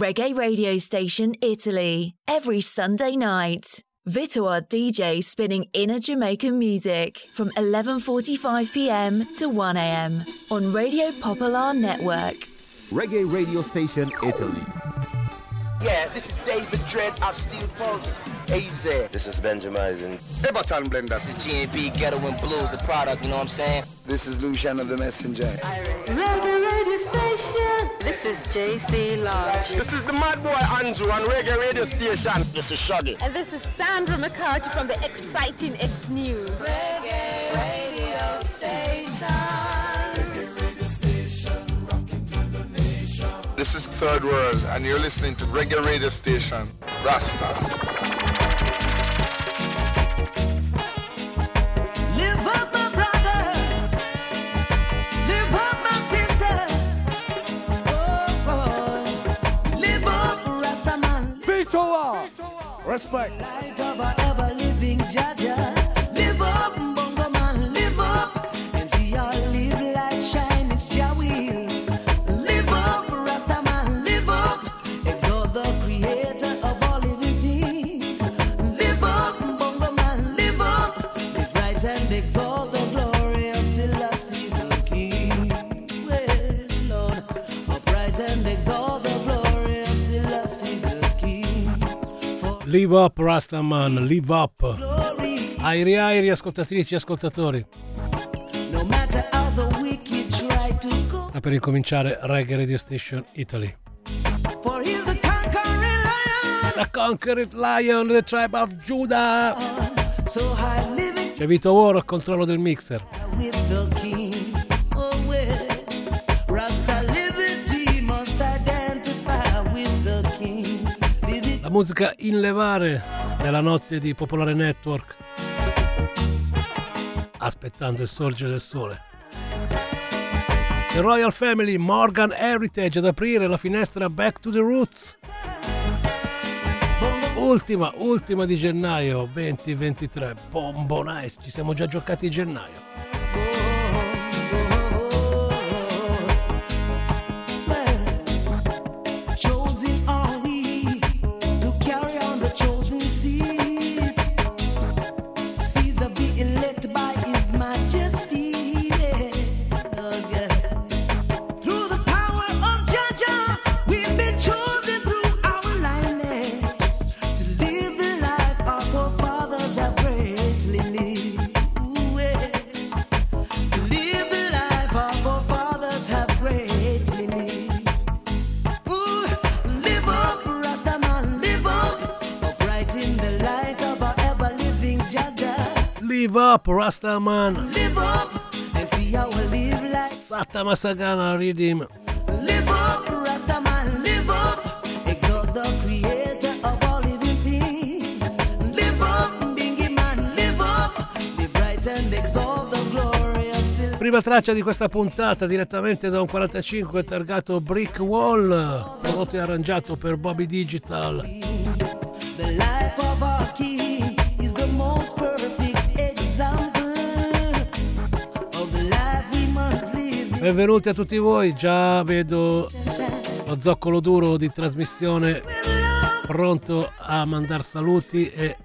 reggae radio station Italy, every Sunday night. Vito DJ spinning inner Jamaican music from 11:45 p.m. to 1 a.m. on Radio Popular Network. Reggae radio station Italy. Yeah, this is David Dredd of Steel Pulse. AZ. This is Benjamin. Everton Blender. This is GNB Ghetto and Blues, the product, you know what I'm saying? This is Lucian of the Messenger. Reggae Radio Station. This is JC Lodge. This is the Mad Boy Andrew on Reggae Radio Station. This is Shaggy. And this is Sandra McCarthy from the exciting X News. Reggae Radio Station. Reggae Radio Station Rocket Combination. This is Third World, and you're listening to Reggae Radio Station, Rasta. Rastaman. Vito Respect. Live up Rastaman, live up. Airi airi ascoltatrici ascoltatori. Sta per incominciare Reggae Radio Station Italy. The Conquered Lion, the tribe of Judah. C'è Vito War al controllo del mixer. La musica in levare nella notte di Popolare Network. Aspettando il sorgere del sole. The Royal Family, Morgan Heritage ad aprire la finestra Back to the Roots. Ultima, ultima di gennaio 2023. Bombo nice, ci siamo già giocati in gennaio. Live up, Rastaman. Live up and see how we live life. Sata Masagana Redeem. Live up, Rastaman, live up, exalt the creator of all living things. Live up, Bingy man, live up, live right and exalt the glory of sin. Prima traccia di questa puntata direttamente da un 45 targato Brick Wall, prodotto e arrangiato per Bobby Digital. The life of Benvenuti a tutti voi, già vedo lo zoccolo duro di trasmissione pronto a mandare saluti e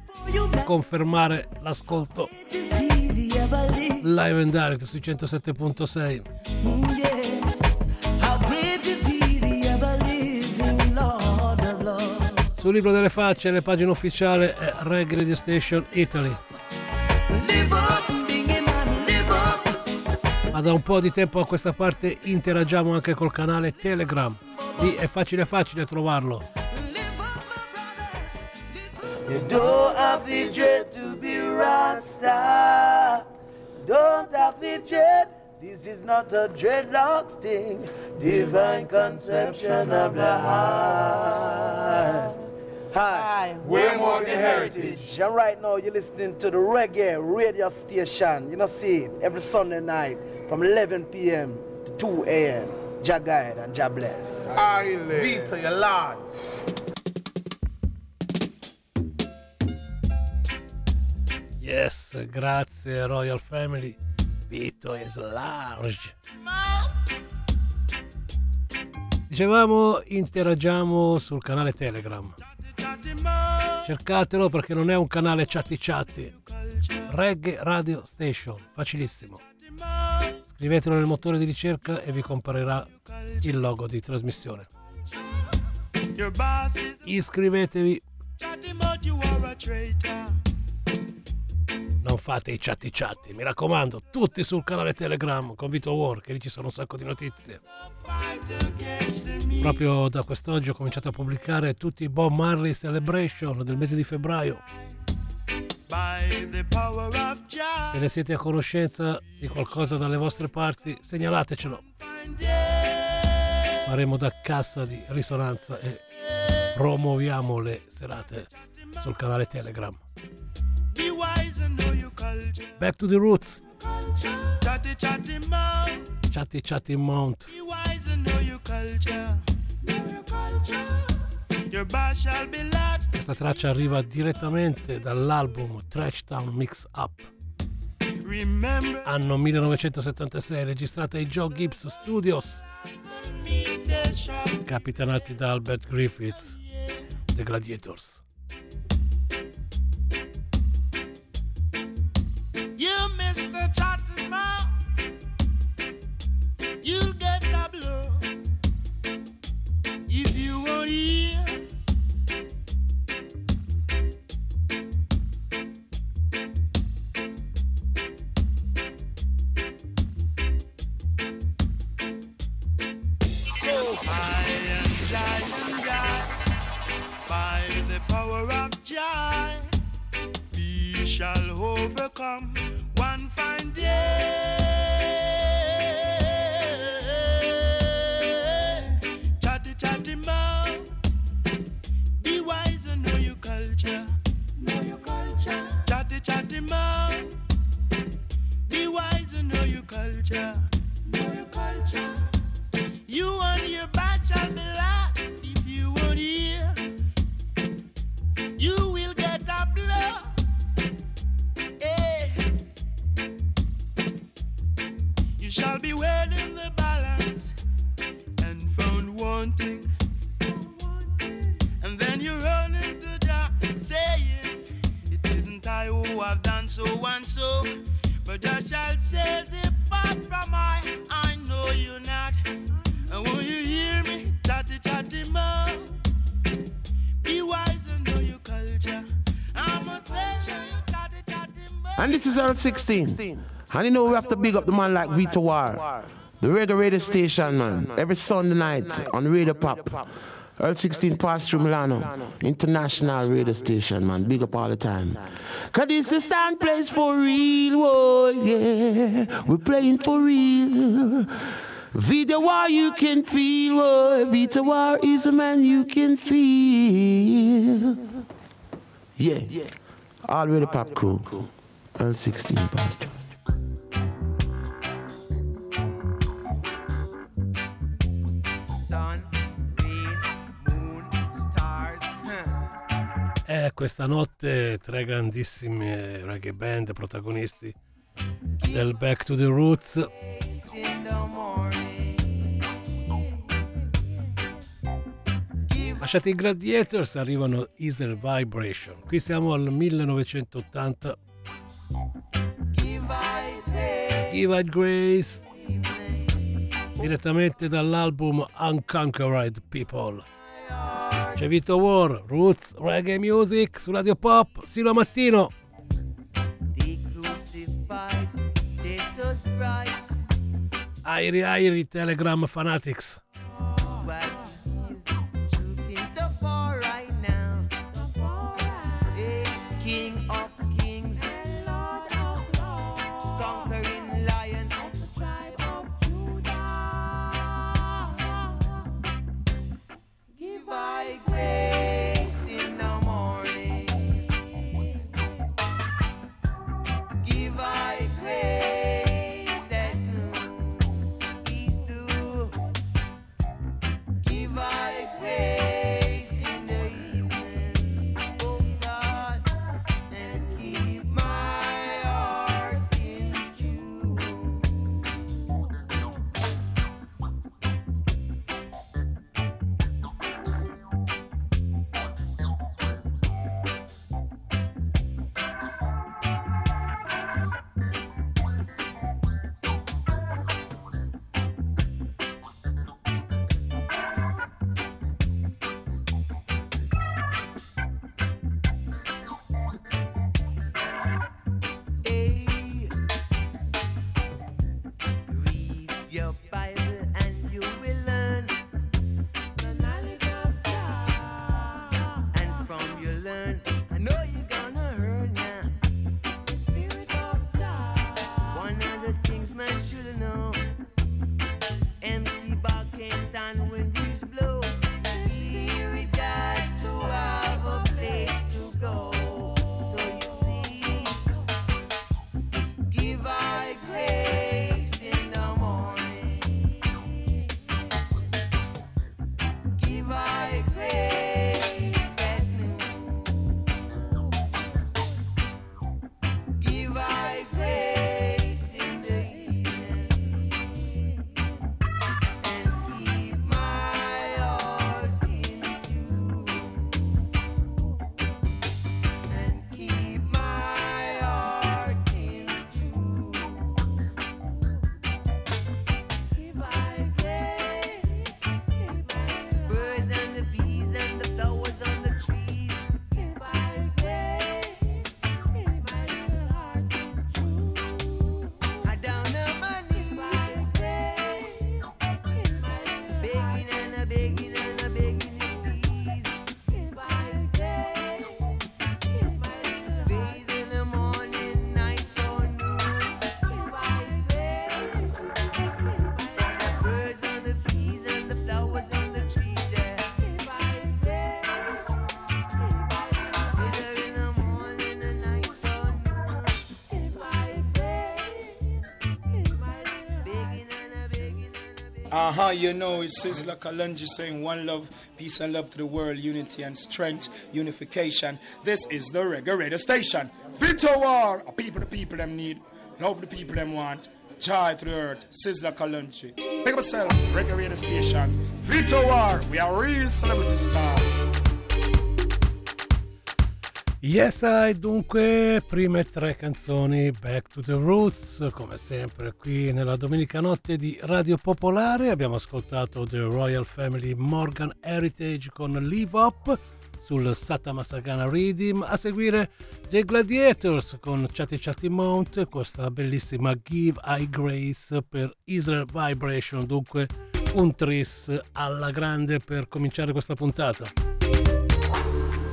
confermare l'ascolto live and direct sui 107.6. yes. How great is he, the ever living Lord of lords. Sul libro delle facce le pagine ufficiali è Reggae Radio Station Italy. Ma da un po' di tempo a questa parte interagiamo anche col canale Telegram. Lì è facile facile trovarlo. You don't have the dread to be Rasta. Don't have the dread. This is not a dreadlocks thing. Divine conception of the heart. Hi. We're more than heritage. And right now you're listening to the reggae radio station. You know, see, every Sunday night from 11 p.m. to 2 a.m. Jah guide and Jah bless. Island. Vito, your lodge. Yes, grazie Royal Family. Vito is large. Dicevamo, interagiamo sul canale Telegram. Cercatelo perché non è un canale chatti chatti. Reggae Radio Station, facilissimo. Scrivetelo nel motore di ricerca e vi comparirà il logo di trasmissione. Iscrivetevi. Non fate i chatti chatti, mi raccomando, tutti sul canale Telegram con Vito War, che lì ci sono un sacco di notizie. Proprio da quest'oggi ho cominciato a pubblicare tutti i Bob Marley Celebration del mese di febbraio. Se ne siete a conoscenza di qualcosa dalle vostre parti, segnalatecelo. Faremo da cassa di risonanza e promuoviamo le serate sul canale Telegram. Back to the roots. Chatty Chatty Mount. Questa traccia arriva direttamente dall'album Trash Town Mix Up. Anno 1976, registrata ai Joe Gibbs Studios. Capitanati da Albert Griffiths, The Gladiators. You Mr. Chatty Mouth, you'll get the blow if you won't hear. Is L16. And you know we have to big up the man like Vito War. The reggae radio station, man. Every Sunday night on Radio Pop. L16 pass through Milano. International radio station, man. Big up all the time. Cause this is stand place for real, oh yeah. We're playing for real. Vito War you can feel, oh. Vito War is a man you can feel. Yeah. All Radio Pop crew. L16 pass through. Sun, rain, moon, stars. Huh. E questa notte tre grandissime reggae band protagonisti del Back to the Roots. Lasciati i Gladiators arrivano Easer Vibration. Qui siamo al 1980. Give It Grace. Direttamente dall'album Unconquered People. C'è Vito War, Roots Reggae Music su Radio Pop, sino a mattino. Airi Airi Telegram Fanatics. Huh, you know, it says like Kalunji saying one love, peace and love to the world, unity and strength, unification. This is the Reggae Radio Station. Vito War, a people the people them need, love the people them want, joy to the earth, Sizzla Kalunji. Pick up yourself, Reggae Radio Station. Vito War, we are real celebrity star. Yes, I, dunque, prime tre canzoni Back to the Roots, come sempre qui nella domenica notte di Radio Popolare. Abbiamo ascoltato The Royal Family Morgan Heritage con Live Up sul Satama Sagana Redeem. A seguire The Gladiators con Chatty Chatty Mount, questa bellissima Give I Grace per Israel Vibration. Dunque, un tris alla grande per cominciare questa puntata.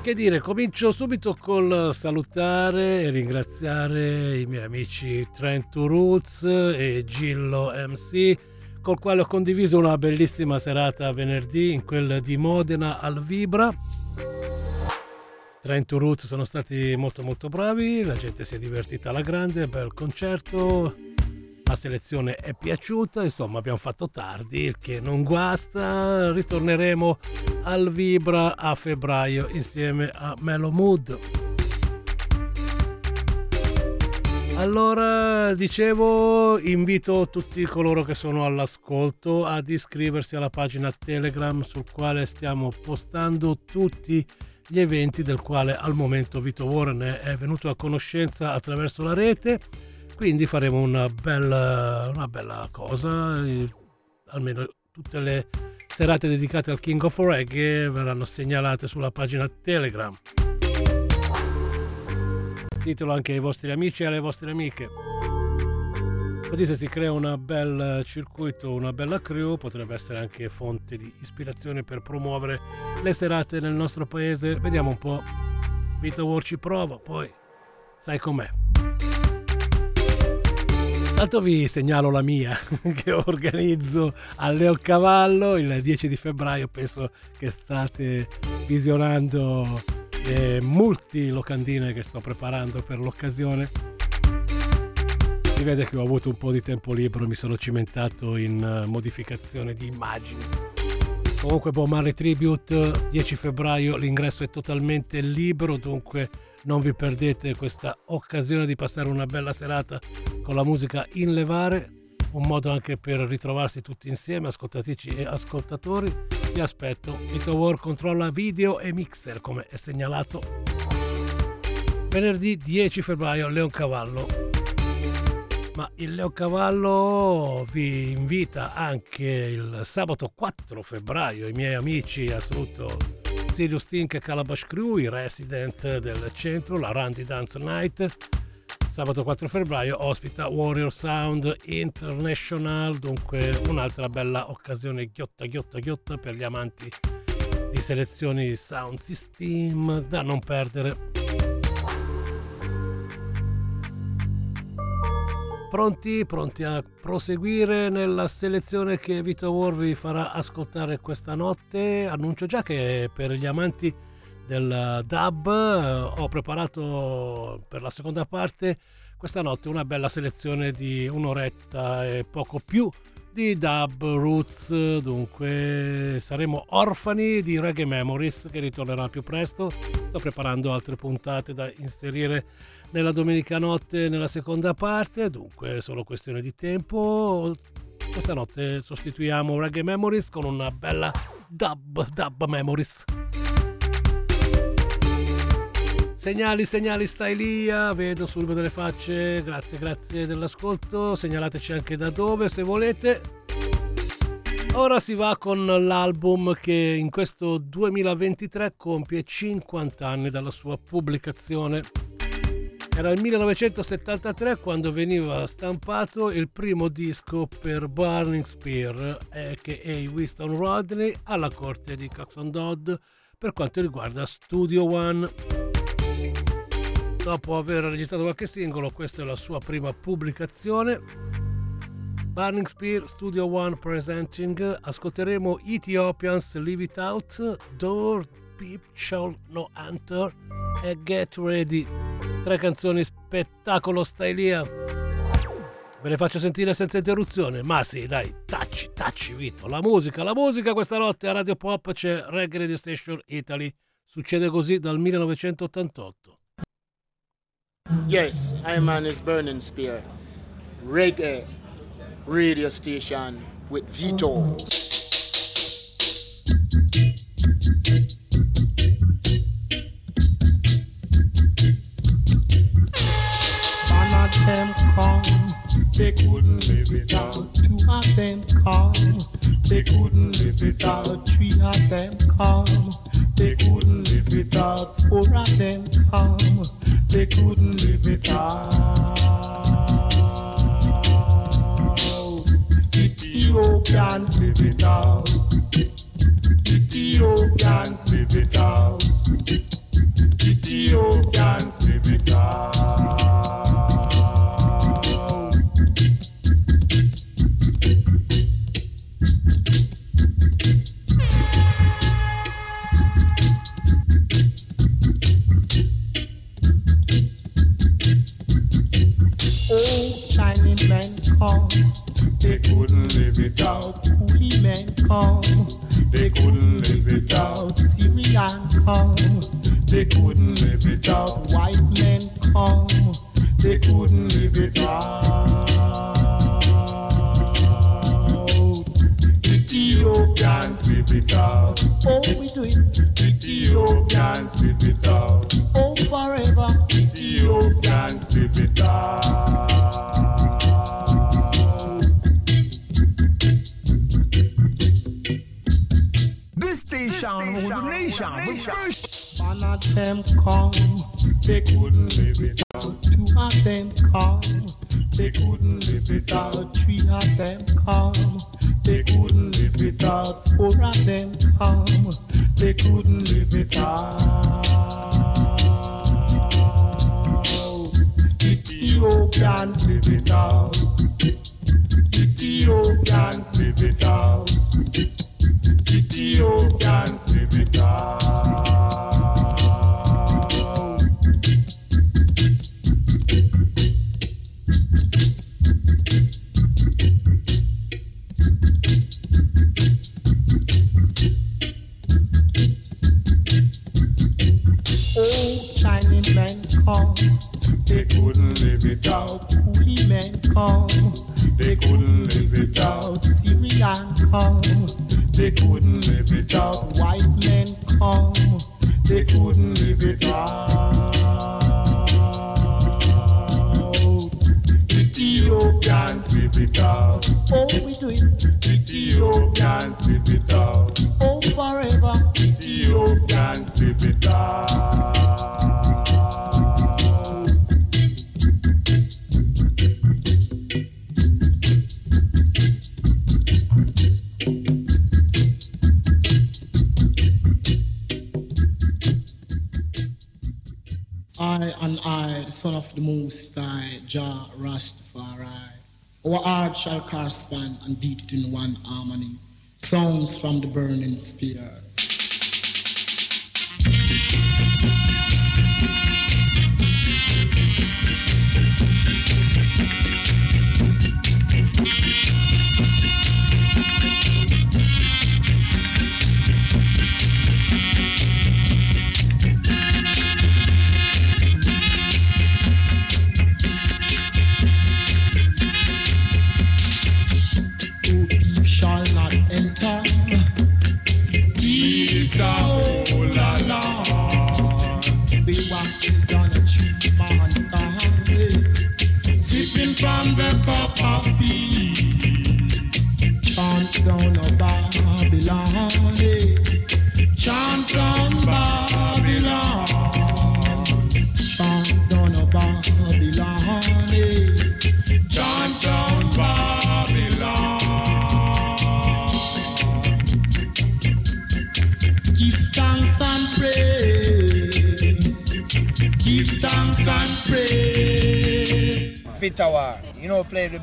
Che dire, comincio subito col salutare e ringraziare i miei amici Trento Roots e Gillo MC, col quale ho condiviso una bellissima serata venerdì in quel di Modena al Vibra. Trento Roots sono stati molto molto bravi, la gente si è divertita alla grande, bel concerto, la selezione è piaciuta, insomma abbiamo fatto tardi, il che non guasta, ritorneremo al Vibra a febbraio insieme a Melo Mood. Allora, dicevo, invito tutti coloro che sono all'ascolto ad iscriversi alla pagina Telegram sul quale stiamo postando tutti gli eventi del quale al momento Vito Warren è venuto a conoscenza attraverso la rete quindi faremo una bella, una bella cosa, almeno tutte le serate dedicate al King of Reggae verranno segnalate sulla pagina Telegram. Ditelo anche ai vostri amici e alle vostre amiche. Così se si crea un bel circuito, una bella crew, potrebbe essere anche fonte di ispirazione per promuovere le serate nel nostro paese. Vediamo un po'. Vito War ci prova, poi sai com'è. Intanto vi segnalo la mia che organizzo a Leocavallo il 10 di febbraio. Penso che state visionando le multi locandine che sto preparando per l'occasione. Si vede che ho avuto un po' di tempo libero, mi sono cimentato in modificazione di immagini. Comunque Bob Tribute 10 febbraio, l'ingresso è totalmente libero, dunque non vi perdete questa occasione di passare una bella serata con la musica in levare, un modo anche per ritrovarsi tutti insieme, ascoltatrici e ascoltatori. Vi aspetto. Vito War controlla video e mixer come è segnalato. Venerdì 10 febbraio Leoncavallo. Ma il Leoncavallo vi invita anche il sabato 4 febbraio, i miei amici assoluto Sirius Tink e Calabash Crew, i resident del centro, la Randy Dance Night. Sabato 4 febbraio ospita Warrior Sound International, dunque un'altra bella occasione ghiotta ghiotta ghiotta per gli amanti di selezioni sound system da non perdere. Pronti? Pronti a proseguire nella selezione che Vito War vi farà ascoltare questa notte? Annuncio già che per gli amanti del dub eh, ho preparato per la seconda parte questa notte una bella selezione di un'oretta e poco più di dub roots dunque saremo orfani di reggae memories che ritornerà più presto sto preparando altre puntate da inserire nella domenica notte nella seconda parte, dunque è solo questione di tempo. Questa notte sostituiamo Reggae Memories con una bella dub, dub memories. Segnali, segnali, stai lì, vedo subito delle facce, grazie, grazie dell'ascolto, segnalateci anche da dove se volete. Ora si va con l'album che in questo 2023 compie 50 anni dalla sua pubblicazione. Era il 1973 quando veniva stampato il primo disco per Burning Spear, a.k.a. Winston Rodney, alla corte di Coxon Dodd per quanto riguarda Studio One. Dopo aver registrato qualche singolo, questa è la sua prima pubblicazione. Burning Spear Studio One Presenting, ascolteremo Ethiopians Leave It Out, Door Peep Shall No Enter e Get Ready. Tre canzoni spettacolo Stylia. Ve le faccio sentire senza interruzione? Ma sì, dai, tacci, tacci, Vito. La musica, la musica questa notte a Radio Pop c'è Reggae Radio Station Italy. Succede così dal 1988. Yes, I'm on his burning spear. Reggae radio station with Vito. One of them come, they couldn't live it out. Two of them come, they couldn't live it out. Three of them come, they couldn't live it out. Four of them come, they couldn't live it out. Ethiopians live it out. Ethiopians live it out. Ethiopians live it come, they couldn't live it out. Coolie men come, they couldn't live it out. Syrian come, they couldn't live it out. White men come, they couldn't live it out. Ethiopians live it out. Oh, we do it. Ethiopians live it out. Oh, forever. Ethiopians live it out. This station rules oh, the nation. We first. One of them come, they couldn't live it out. Two of them come, they couldn't live it out. Three of them come, they couldn't live it out. Four of them come, they couldn't live without it out. Ethiopians live without it out. Ethiopians live it out. Ethiopians. Oh, Chinese men come, they couldn't live it out. Coolie men come, they couldn't live it out. Syrian come, they couldn't live it out. White men come, they couldn't live it out. Ethiopians live it out. Oh, we do it. Ethiopians live it out. Oh, forever. Ethiopians live it out. I the son of the Most High, Jah Rastafari. Our heart shall correspond and beat in one harmony. Songs from the burning spear.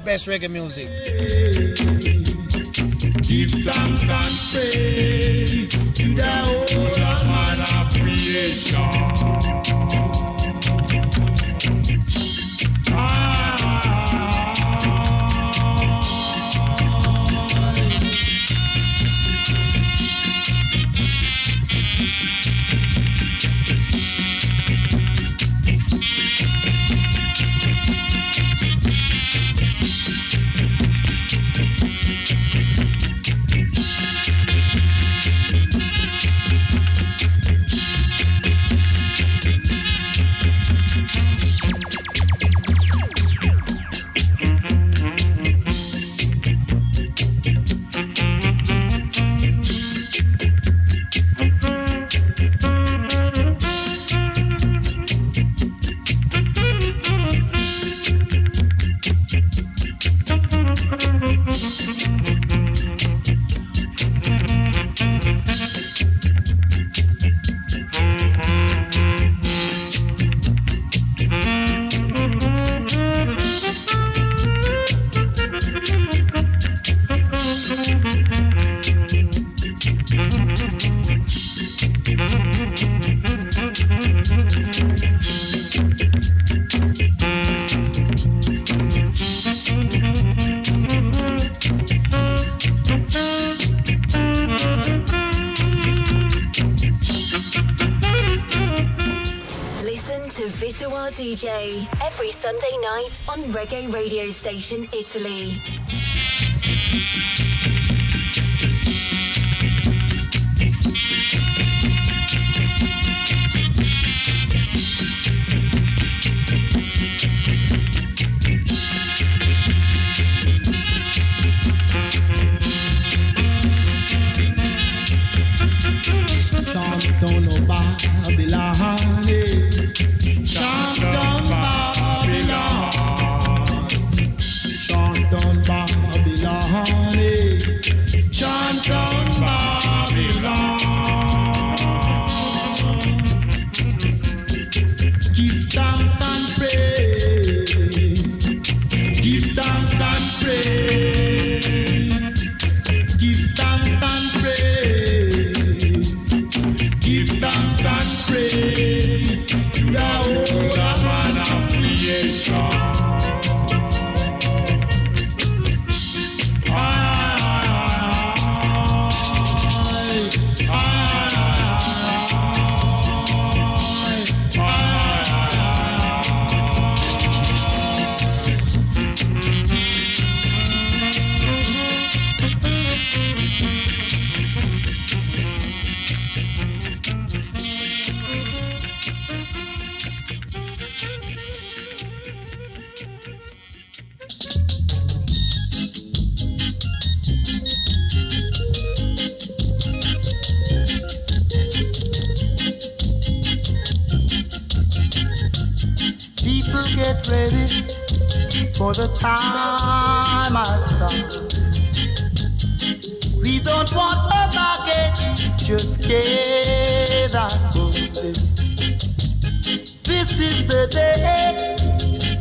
Best reggae music. Give thanks and praise to the Reggae Radio Station Italy.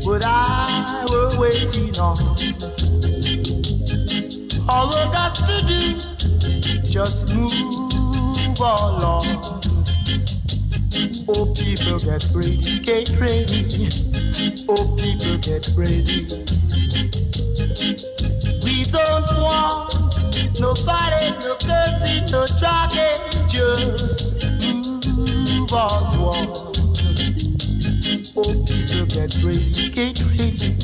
What I were waiting on. All we got to do, just move along. Oh, people get ready, get ready. Oh, people get ready. We don't want no fighting, no cursing, no dragging. Just move us one. Oh, people get ready, get ready.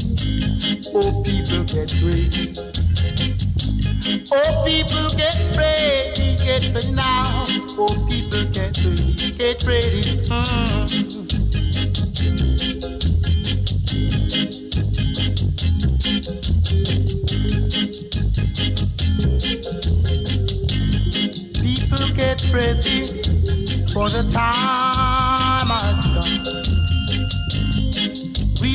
Oh, people get ready. Oh, people get ready, get ready now. Oh, people get ready, get ready. Mm. People get ready for the time has come.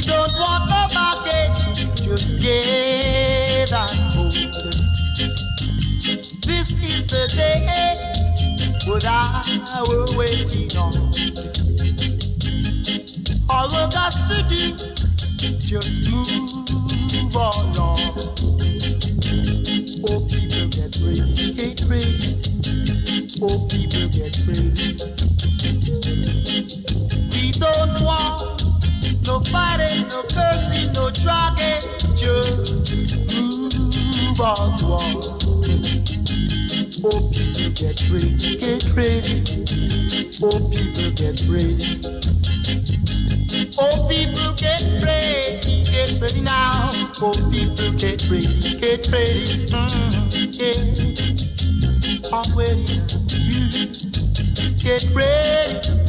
Don't want no baggage, just get and hold. This is the day what I were waiting on. All we got to do, just move along. Oh, people get ready, get ready. Oh, people get ready. We don't want fighting, no cursing, no dragging, just move us one. Oh, people get ready, get ready. Oh, people get ready. Oh, people get ready, get ready now. Oh, people get ready, get ready. Mm, yeah. I'm waiting. You get ready.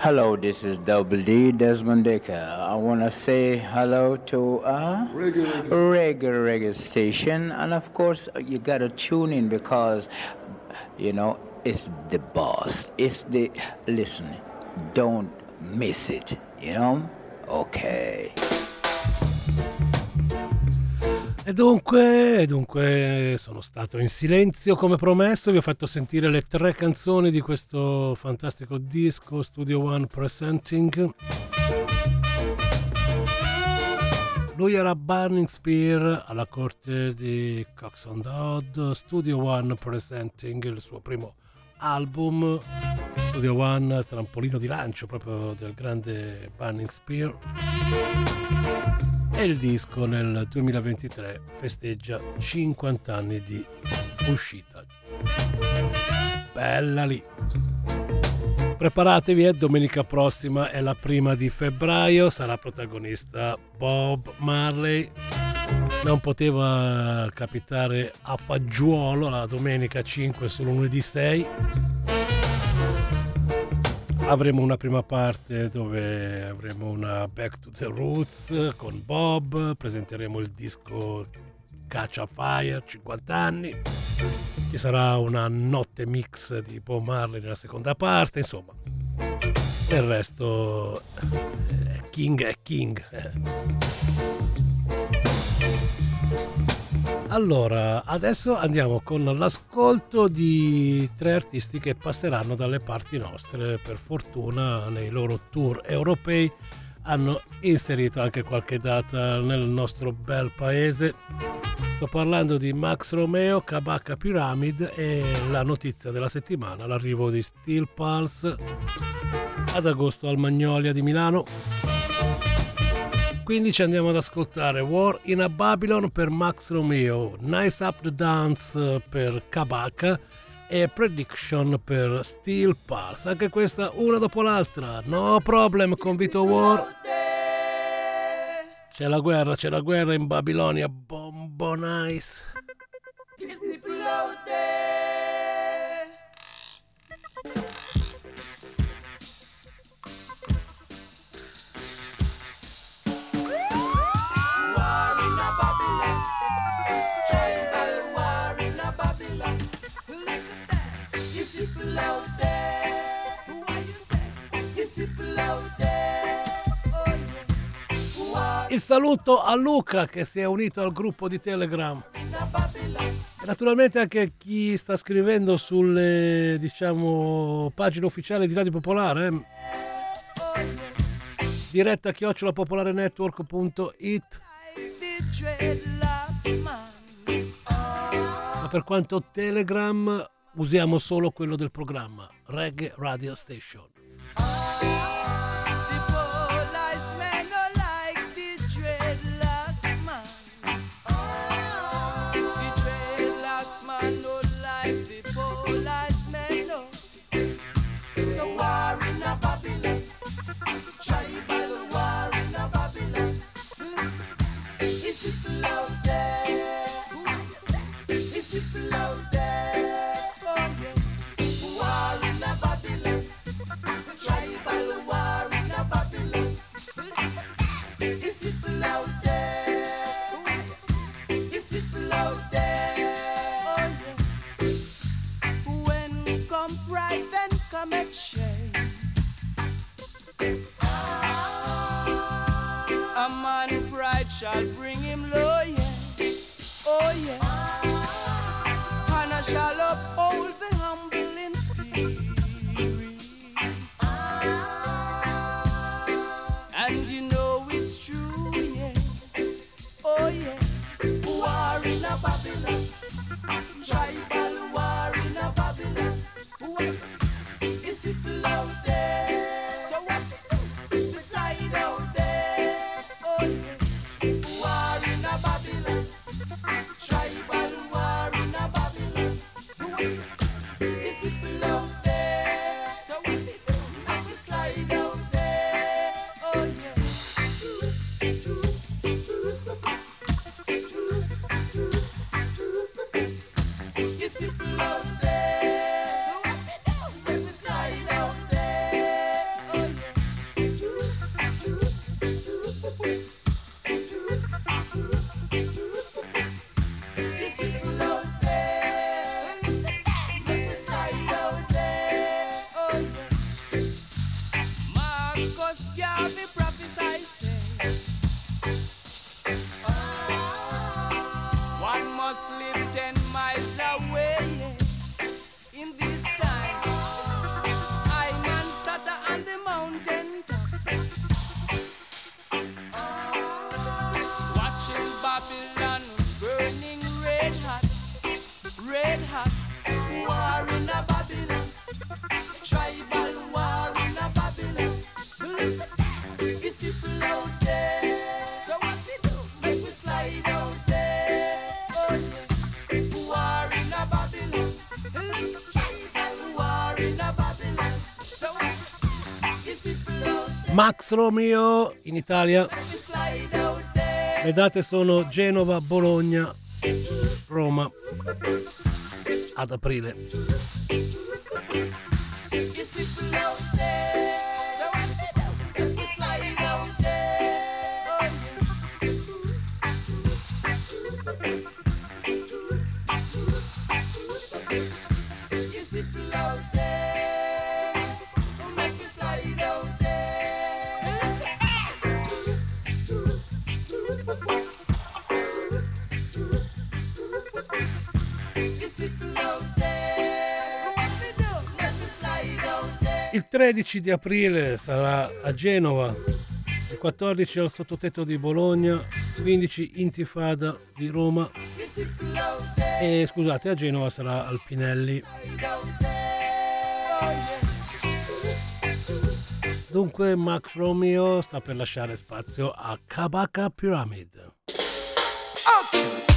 Hello, this is Double D Desmond Decker. I want to say hello to uh, Reggae, reggae, reggae station, and of course you gotta tune in because you know it's the boss. It's the listen. Don't miss it. You know? Okay. E dunque, dunque sono stato in silenzio come promesso, vi ho fatto sentire le tre canzoni di questo fantastico disco Studio One Presenting. Lui era Burning Spear alla corte di Cox on Dodd, Studio One Presenting il suo primo album Studio One, trampolino di lancio proprio del grande Burning Spear. E il disco nel 2023 festeggia 50 anni di uscita. Bella lì. Preparatevi, è domenica prossima, è la prima di febbraio, sarà protagonista Bob Marley. Non poteva capitare a fagiolo la domenica 5 solo lunedì 6. Avremo una prima parte dove avremo una Back to the Roots con Bob, presenteremo il disco Catch a Fire 50 anni ci sarà una notte mix di Bob Marley nella seconda parte, insomma. Il resto eh, King è King. Allora, adesso andiamo con l'ascolto di tre artisti che passeranno dalle parti nostre, per fortuna nei loro tour europei hanno inserito anche qualche data nel nostro bel paese. Sto parlando di Max Romeo, Kabaka Pyramid e la notizia della settimana, l'arrivo di Steel Pulse ad agosto al Magnolia di Milano. Quindi ci andiamo ad ascoltare War in a Babylon per Max Romeo, Nice Up the Dance per Kabaka e Prediction per Steel Pulse. Anche questa una dopo l'altra. No problem con Vito War. C'è la guerra, c'è la guerra in Babilonia. Bombo nice. Il saluto a Luca che si è unito al gruppo di Telegram. a naturalmente anche a chi sta scrivendo sulle diciamo pagine ufficiali di Radio Popolare. eh. Diretta chiocciolapopolarenetwork.it The dreadlocks man. Ma per quanto Telegram usiamo solo quello del programma Reggae Radio Station. Romeo in Italia. Le date sono Genova, Bologna, Roma ad aprile. 13 di aprile sarà a Genova, il 14 al sottotetto di Bologna, 15 Intifada di Roma e scusate a Genova sarà al Pinelli. Dunque Max Romeo sta per lasciare spazio a Kabaka Pyramid. Well,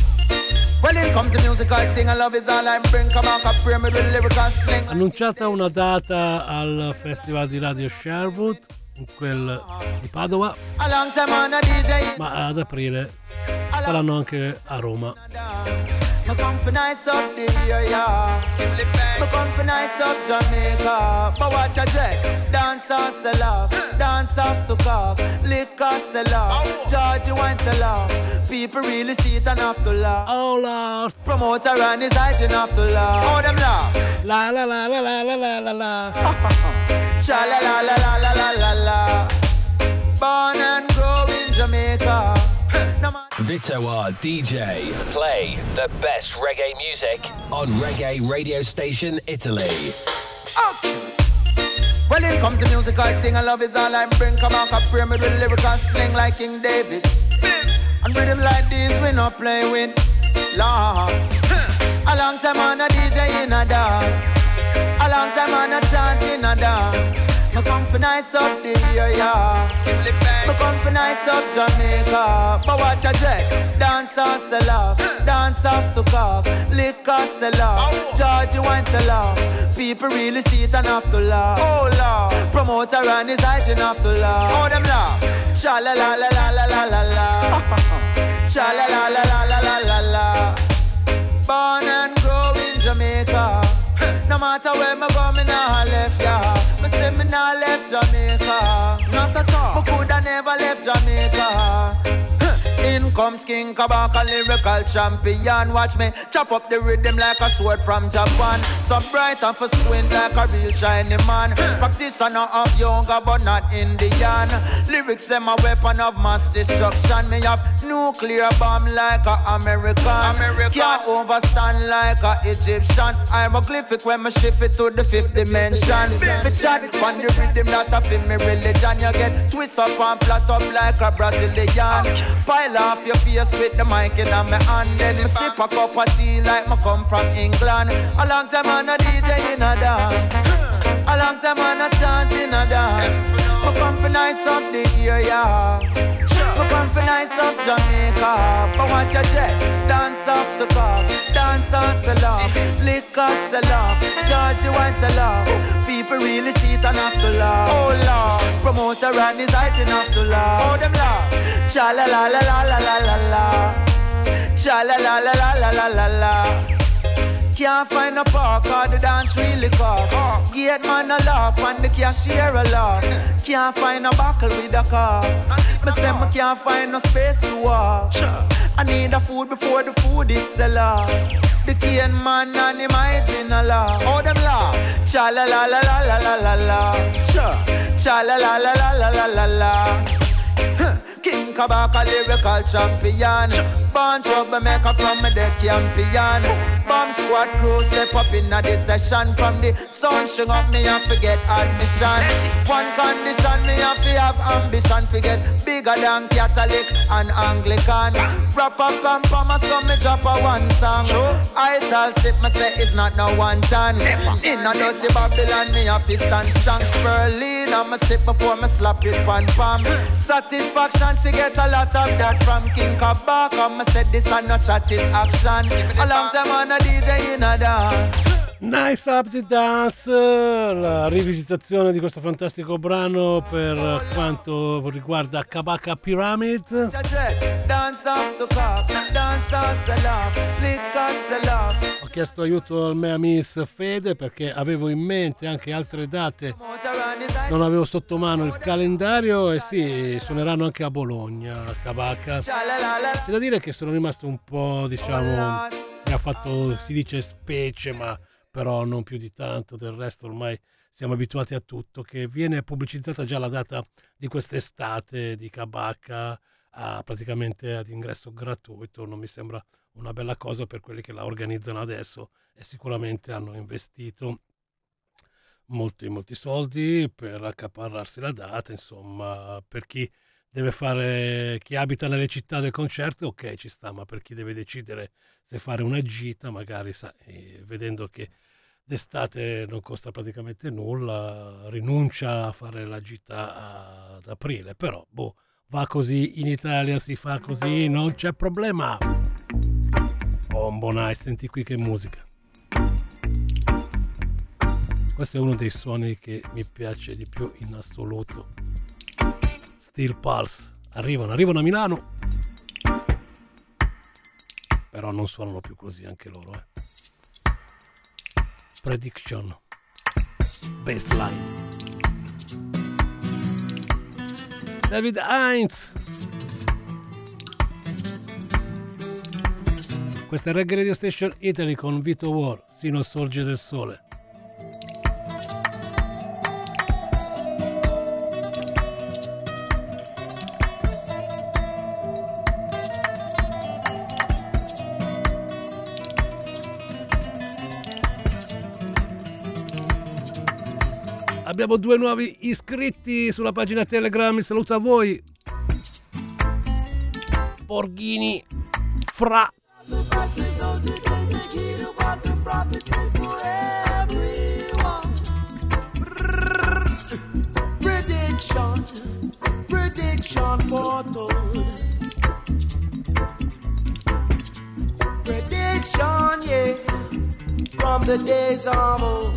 Annunciata una data al Festival di Radio Sherwood, quel di Padova, ma ad aprile saranno anche a Roma. Hola. Oh, Promoter and his hygiene have to laugh. Oh, them laugh. La la la la la la la la. Cha la la la la la la la Born and grow in Jamaica. Vitoar DJ play the best reggae music on Reggae Radio Station Italy. Oh. Well, here comes the musical thing, I love is all I bring. Come on, I pray me with lyrical sling like King David. And rhythm like this, we not play with. Long A long time on a DJ in a dance. A long time on a chant in a dance. Me come for nice up the area. Me come for nice up Jamaica. But watch a jack. Dance off sell off. Dance off to cock. Liquor sell off. Georgie wine sell off. People really see it and have to laugh. Oh Lord. Promoter and his hygiene have to laugh. Oh them laugh. Cha la la la la la la la la. Cha la la la la la la la la. Born and grow in Jamaica. No matter where me go, me nah left ya. Me say me nah left Jamaica. Not at all. Me coulda never left Jamaica. In comes King Kabaka, lyrical champion. Watch me chop up the rhythm like a sword from Japan. So bright and for squint like a real Chinese man. Practitioner of yoga, but not Indian. Lyrics them a weapon of mass destruction. Me have nuclear bomb like a American. Can't overstand like a Egyptian. I'm a glyphic when me shift it to the fifth dimension. Me chat on the rhythm that I feel me religion. You get twist up and flat up like a Brazilian. Pile off your face with the mic in my hand. Then me sip a cup of tea like me come from England. A long time on a DJ in a dance. A long time on a chant in a dance. Me come for nice up the area. Me come for nice up Jamaica. But watch your jet. Dance off the cock. Dance sell off. Liquor off. Georgie wine off. People really see it and have to laugh. Oh Lord. Promoter and his hygiene have to laugh. Oh them laugh. Cha la la la la la la la la. Cha la la la la la la la la. Can't find a park or the dance really cock. Gate man a laugh and the cashier a laugh. Can't find a buckle with a car. Me say me can't find no space to walk. I need a food before the food it sell off. The cane man and him hygiene a laugh. Oh them laugh. Cha la la la la la la la la. Cha cha la la la la la la la la. King Kabaka lyrical champion Born troublemaker from me the champion Bomb squad crew step up in a this session From the sun string up me and forget admission. One condition me have to have ambition Forget bigger than Catholic and Anglican. Rap up and pama so me drop a one song. I tell sip me say it's not no one ton In a dirty Babylon me have to stand strong. And me sip before me slap it pan palm Satisfaction she get a lot of that from King Kabaka Me said this and no chat is action. A long time on a DJ in a dance Nice Up the Dance, la rivisitazione di questo fantastico brano per quanto riguarda Kabaka Pyramid. Ho chiesto aiuto al mea miss Fede perché avevo in mente anche altre date, non avevo sotto mano il calendario e sì, suoneranno anche a Bologna, Kabaka. C'è da dire che sono rimasto un po', diciamo, mi ha fatto, si dice specie, ma però non più di tanto, del resto ormai siamo abituati a tutto, che viene pubblicizzata già la data di quest'estate di Kabaka a, praticamente ad ingresso gratuito, non mi sembra una bella cosa per quelli che la organizzano adesso e sicuramente hanno investito molti, molti soldi per accaparrarsi la data, insomma, per chi deve fare, chi abita nelle città del concerto, ok, ci sta, ma per chi deve decidere se fare una gita, magari sa, vedendo che d'estate non costa praticamente nulla, rinuncia a fare la gita ad aprile, però boh, va così, in Italia si fa così, non c'è problema. Bombo nice, senti qui che musica. Questo è uno dei suoni che mi piace di più in assoluto. Steel Pulse. Arrivano, arrivano a Milano. Però non suonano più così anche loro, eh. Prediction. Baseline. David Heinz. Questa è Reggae Radio Station Italy con Vito War, sino sorge del sole. Abbiamo due nuovi iscritti sulla pagina Telegram. Saluto a voi. Borghini Fra. Prediction, prediction foretold. Prediction, yeah, from the days of old.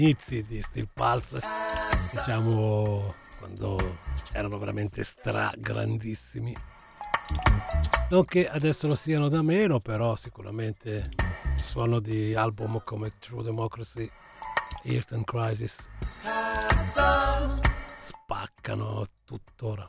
Inizi di Steel Pulse, diciamo quando erano veramente stra grandissimi. Non che adesso lo siano da meno, però sicuramente il suono di album come True Democracy, Earth and Crisis spaccano tuttora.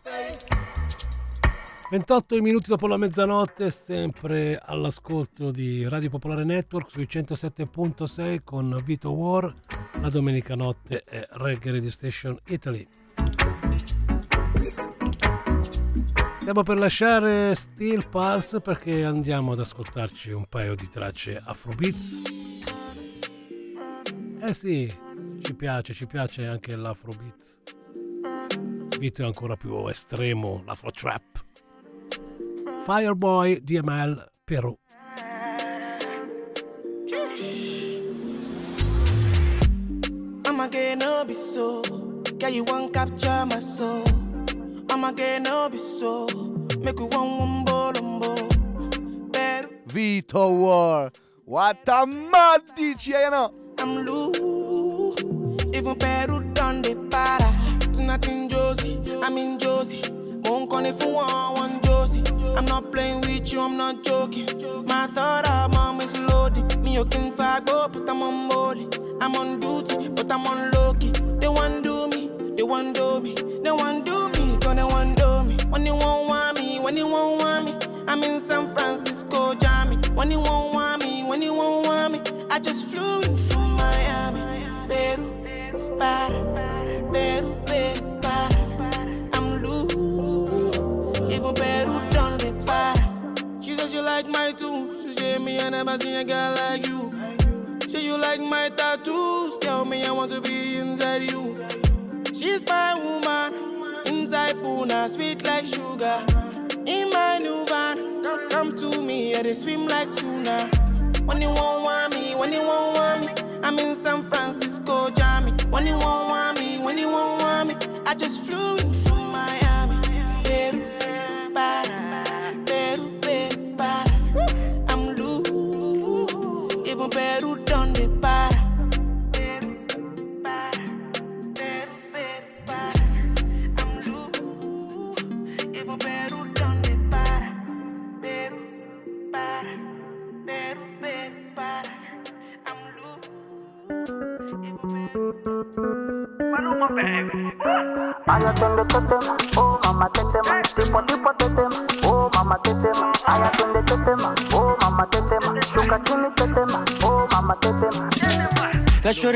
28 minuti dopo la mezzanotte, sempre all'ascolto di Radio Popolare Network sui 107.6 con Vito War. La domenica notte è Reggae Radio Station Italy. Stiamo per lasciare Steel Pulse perché andiamo ad ascoltarci un paio di tracce Afrobeat. Eh sì, ci piace, ci piace anche l'Afrobeat. Vito è ancora più estremo, l'Afro Trap. Fireboy DML Perù. I'ma get no be so. Girl, you won't capture my soul. I'ma get no be so. Make we one one bolombo. Vito War. What a mad DJ, you know. I'm loose. Even Peru done the para. Tonight in Josie, I'm in Josie. Won't call if you want one Josie. I'm not playing with you, I'm not joking. My thought of mom is loaded. Me, you can fight, but I'm on molly. I'm on duty, but I'm on low key. They want do me, they want do me, they want do me, cause they want do me. When you won't want me, when you won't want me, I'm in San Francisco, Jammy. When you won't want me, when you won't want me, I just flew in from Miami, Peru, para, Peru, Peru, para. I'm loose, even Peru She said she like my tunes, she said me I never seen a girl like you. Say you like my tattoos, tell me I want to be inside you. She's my woman, inside Puna, sweet like sugar. In my new van, come, to me, yeah, they swim like tuna. When you won't want me, when you won't want me, I'm in San Francisco, Jammy. When you won't want me, when you won't want me, I just flew in from Miami. Peru, para, Peru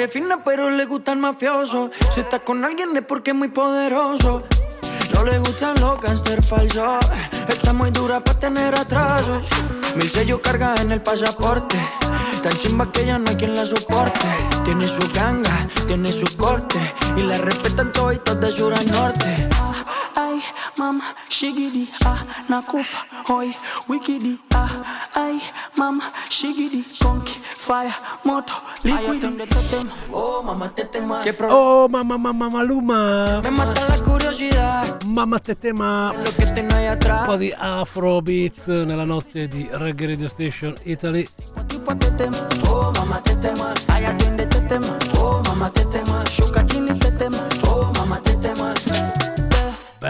es fina pero le gusta el. Si está con alguien es porque es muy poderoso. No le gustan los gangster falsos. Está muy dura para tener atrasos. Mil sellos carga en el pasaporte. Tan chimba que ya no hay quien la soporte. Tiene su ganga, tiene su corte. Y la respetan todos de sur a norte. Ay, mama, shigidi, ah, nakufa, hoi, wikidi, ah, ay, mama, shigidi, konki, fire, moto, liquidi. Oh, mamá, tetema. ¿Qué pro- Oh mamma mamma maluma! Me mata la curiosidad. Mamma tetema! Lo que tengo ahí Un atrás. po' di Afrobeats nella notte di Reggae Radio Station Italy.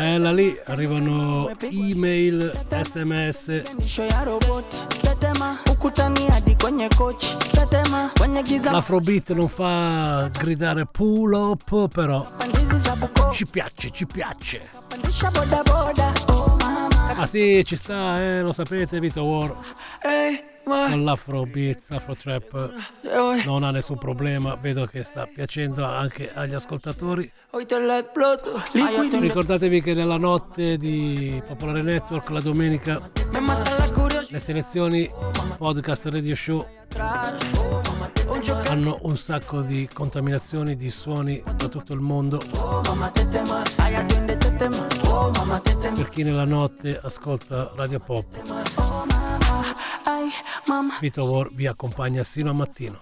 Bella lì, arrivano email, sms. L'Afrobeat non fa gridare pull up, però ci piace, ci piace. Ah sì, ci sta, eh, lo sapete, Vito War. Con l'Afrobeat, l'Afrotrap non ha nessun problema, vedo che sta piacendo anche agli ascoltatori. Ricordatevi che nella notte di Popolare Network, la domenica, le selezioni podcast radio show hanno un sacco di contaminazioni di suoni da tutto il mondo. Per chi nella notte ascolta Radio Pop, Vito War vi accompagna sino a mattino.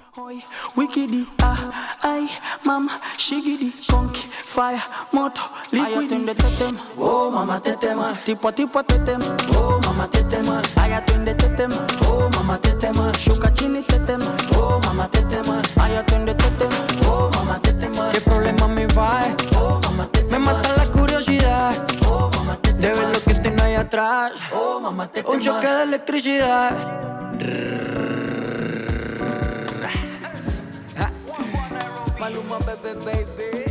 wikidi, ah, ay, mama, shigidi, konki, fire, moto, liquidi. Oh, mamá, tetema. tipo tipo tetema, Oh, mamá, tetema. aya twende tetema, Oh, mamá, tetema. shuka chini tetema, Oh, mamá, tetema. aya twende tetema, Oh, tetema. ¿Qué problema me va? Oh, mamá, tetema. Me mata la de ver lo que tiene ahí atrás. Oh, mamá, te Un choque de electricidad. Maluma, baby, baby.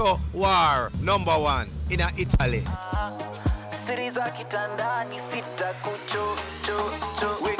War, number one in Italy. sitakuchochocho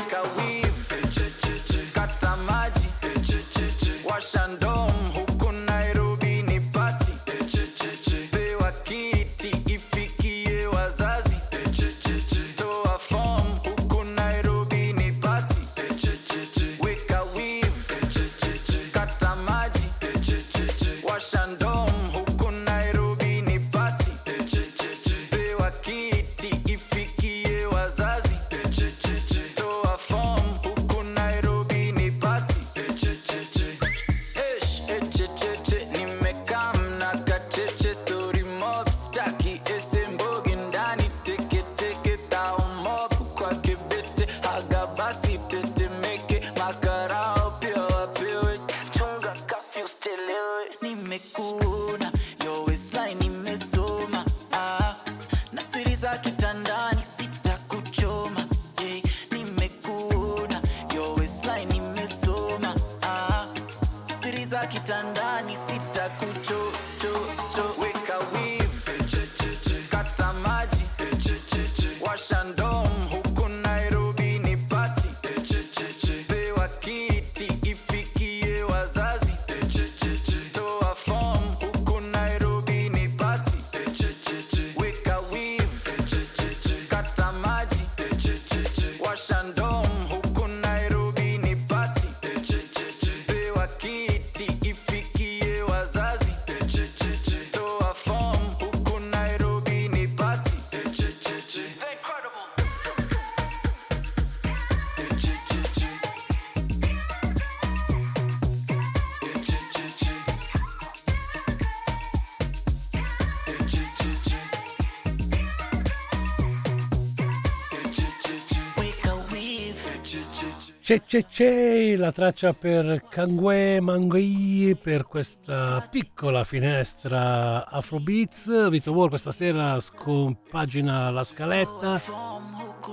C'è c'è c'è la traccia per Kangue Mangui per questa piccola finestra Afrobeats. Vito War questa sera scompagina la scaletta.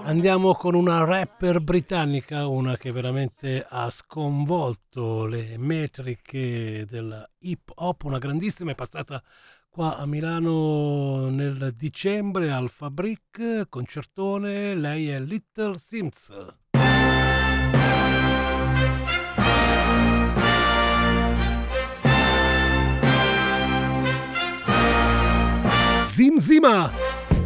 Andiamo con una rapper britannica, una che veramente ha sconvolto le metriche del hip hop, una grandissima, è passata qua a Milano nel dicembre al Fabric, concertone, lei è Little Sims. Zim Zima!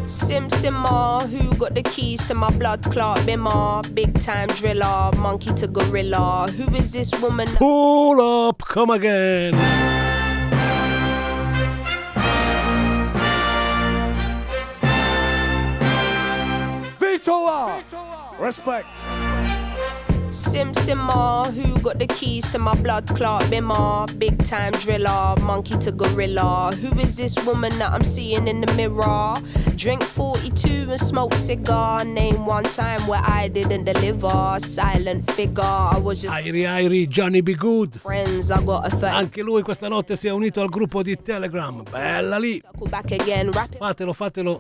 Sim Simma, who got the keys to my blood clot bimmer? Big time driller, monkey to gorilla. Who is this woman? Pull up, come again! Vito R. Respect. Sim Simma, who got the keys to my blood clot bimmer? Big time driller, monkey to gorilla. Who is this woman that I'm seeing in the mirror? Drink 42 and smoke cigar. Name one time where I didn't deliver. Silent figure, I was just Airi Airi, Johnny B. Good. friends. I got a fact. Anche lui questa notte si è unito al gruppo di Telegram. Bella lì! Fatelo, fatelo.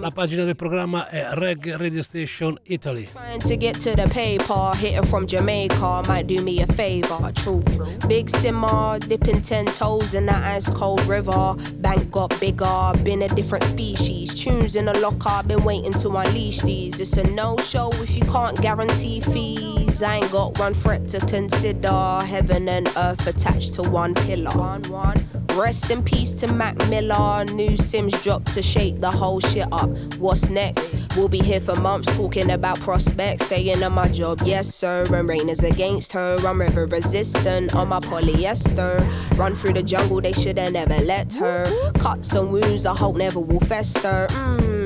La pagina del programma è Reg Radio Station Italy. Trying to get to the paper, hitting from Jamaica might do me a favor. True, big simmer, dipping ten toes in that ice cold river. Bank got bigger, been a different species. Tunes in a locker, been waiting to unleash these. It's a no show if you can't guarantee fees. I ain't got one threat to consider. Heaven and earth attached to one pillar. One, one. Rest in peace to Mac Miller. New Sims dropped to shake the whole shit up. What's next? We'll be here for months talking about prospects, staying on my job, yes sir. And rain is against her, I'm river resistant on my polyester. Run through the jungle, they shoulda never let her. Cuts and wounds, I hope never will fester. Mmm,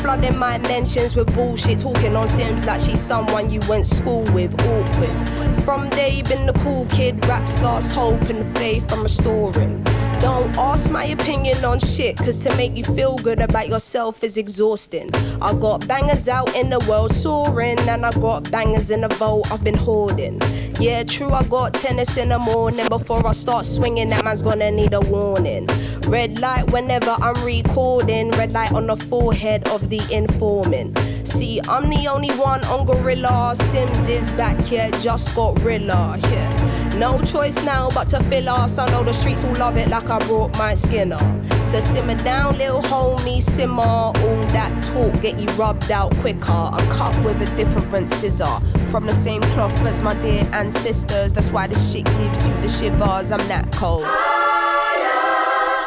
flooding my mentions with bullshit. Talking on Sims like she's someone you went school with. Awkward. From day been the cool kid. Rap starts hope and faith I'm restoring. Don't ask my opinion on shit, cause to make you feel good about yourself is exhausting. I got bangers out in the world soaring, and I got bangers in the vault I've been hoarding. Yeah, true, I got tennis in the morning. Before I start swinging, that man's gonna need a warning. Red light whenever I'm recording, red light on the forehead of the informant. See, I'm the only one on Gorilla. Sims is back here, just got Rilla. Yeah. No choice now but to fill us. I know the streets will love it like I brought my skinner. So simmer down, little homie, simmer. All that talk get you rubbed out quicker. I'm cut with a different scissor. From the same cloth as my dear ancestors. That's why this shit gives you the shivers. I'm that cold.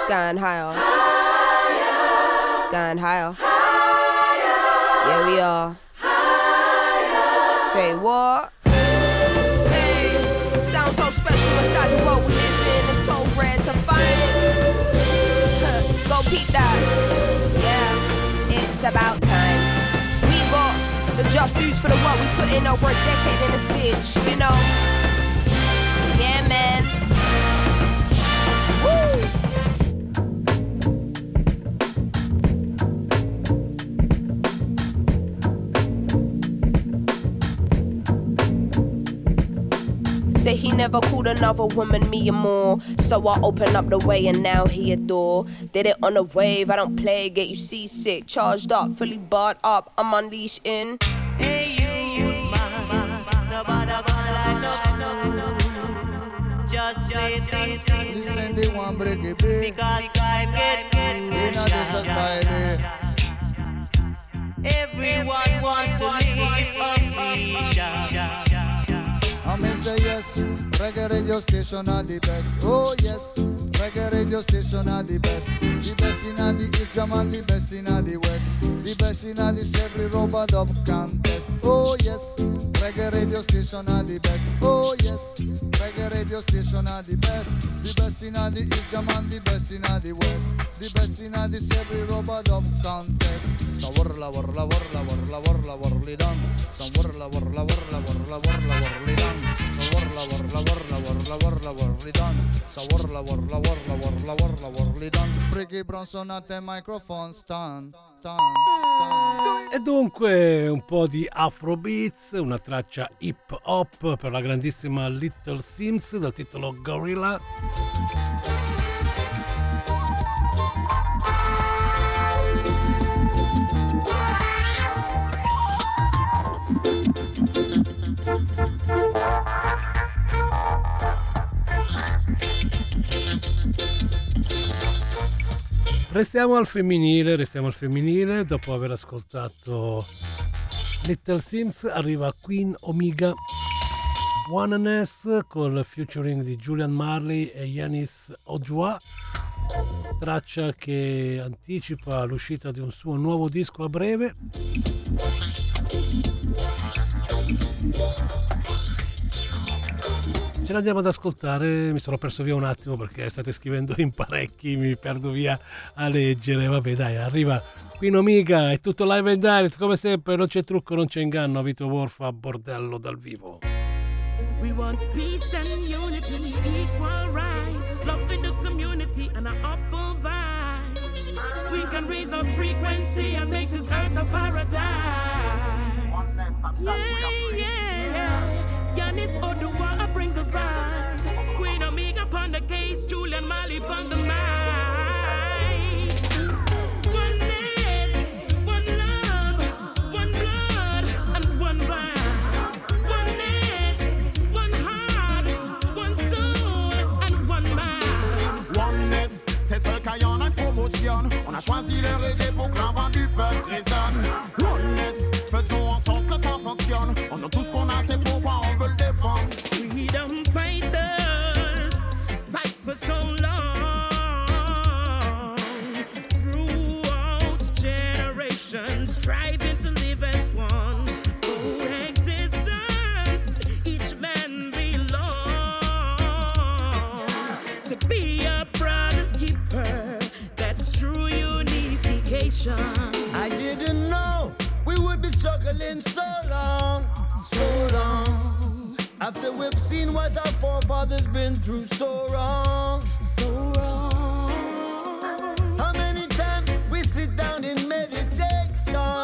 Going higher. Going higher. Yeah, we are. Say what? About time. We got the just dues for the work we put in over a decade in this bitch, you know? Say he never called another woman me and more. So I open up the way and now he adore. Did it on a wave, I don't play, get you seasick. Charged up, fully barred up, I'm unleashed in. Just play things Listen, they want break it because time get You know a eh? Everyone wants to live. I may say yes, reggae radio station are the best. Oh yes, reggae radio station are the best. The best in the East and the best in the West. The best in the every rubber dub contest. Oh yes, reggae radio station are the best. Oh yes, reggae radio station are the best. The best in the East and the best in the West. The best in the every rubber dub contest. So warla warla warla warla warla warli done. So warla warla warla warla warla warli done. Warla warla warla warli done. So warla warla warla warla warla warli done. Bricky Bronson at the microphone stand. E dunque un po' di Afrobeats, una traccia hip hop per la grandissima Little Sims dal titolo Gorilla. Restiamo al femminile, restiamo al femminile, dopo aver ascoltato Little Sims arriva Queen Omega Oneness con il featuring di Julian Marley e Yanis Ojua, traccia che anticipa l'uscita di un suo nuovo disco a breve. Ce l'andiamo ad ascoltare, mi sono perso via un attimo perché state scrivendo in parecchi, mi perdo via a leggere. Vabbè dai, arriva Queen Omega, è tutto live and direct come sempre, non c'è trucco, non c'è inganno, Vito Worf a bordello dal vivo. We want peace and unity, equal rights, love in the community, and an upful vibes. We can raise our frequency and make this earth a paradise. Yeah, yeah. Yanis Odua, I bring the vibe. Queen Omega upon the case, Julian Mali upon the mic. Oneness, one love, one blood, and one vibe. Oneness, one heart, one soul, and one mind. Oneness, c'est seul qu'il y en a promotion. On a choisi le reggae pour que l'envant du peuple résonne. Oneness, faisons en sorte que ça fonctionne. On a tout ce qu'on a, c'est pourquoi on veut le défendre. Freedom fighters fight for so long. Throughout generations, striving to live as one. Coexistence, each man belongs to be a brother's keeper. That's true unification. So long. After we've seen what our forefathers been through so wrong, so wrong. How many times we sit down in meditation?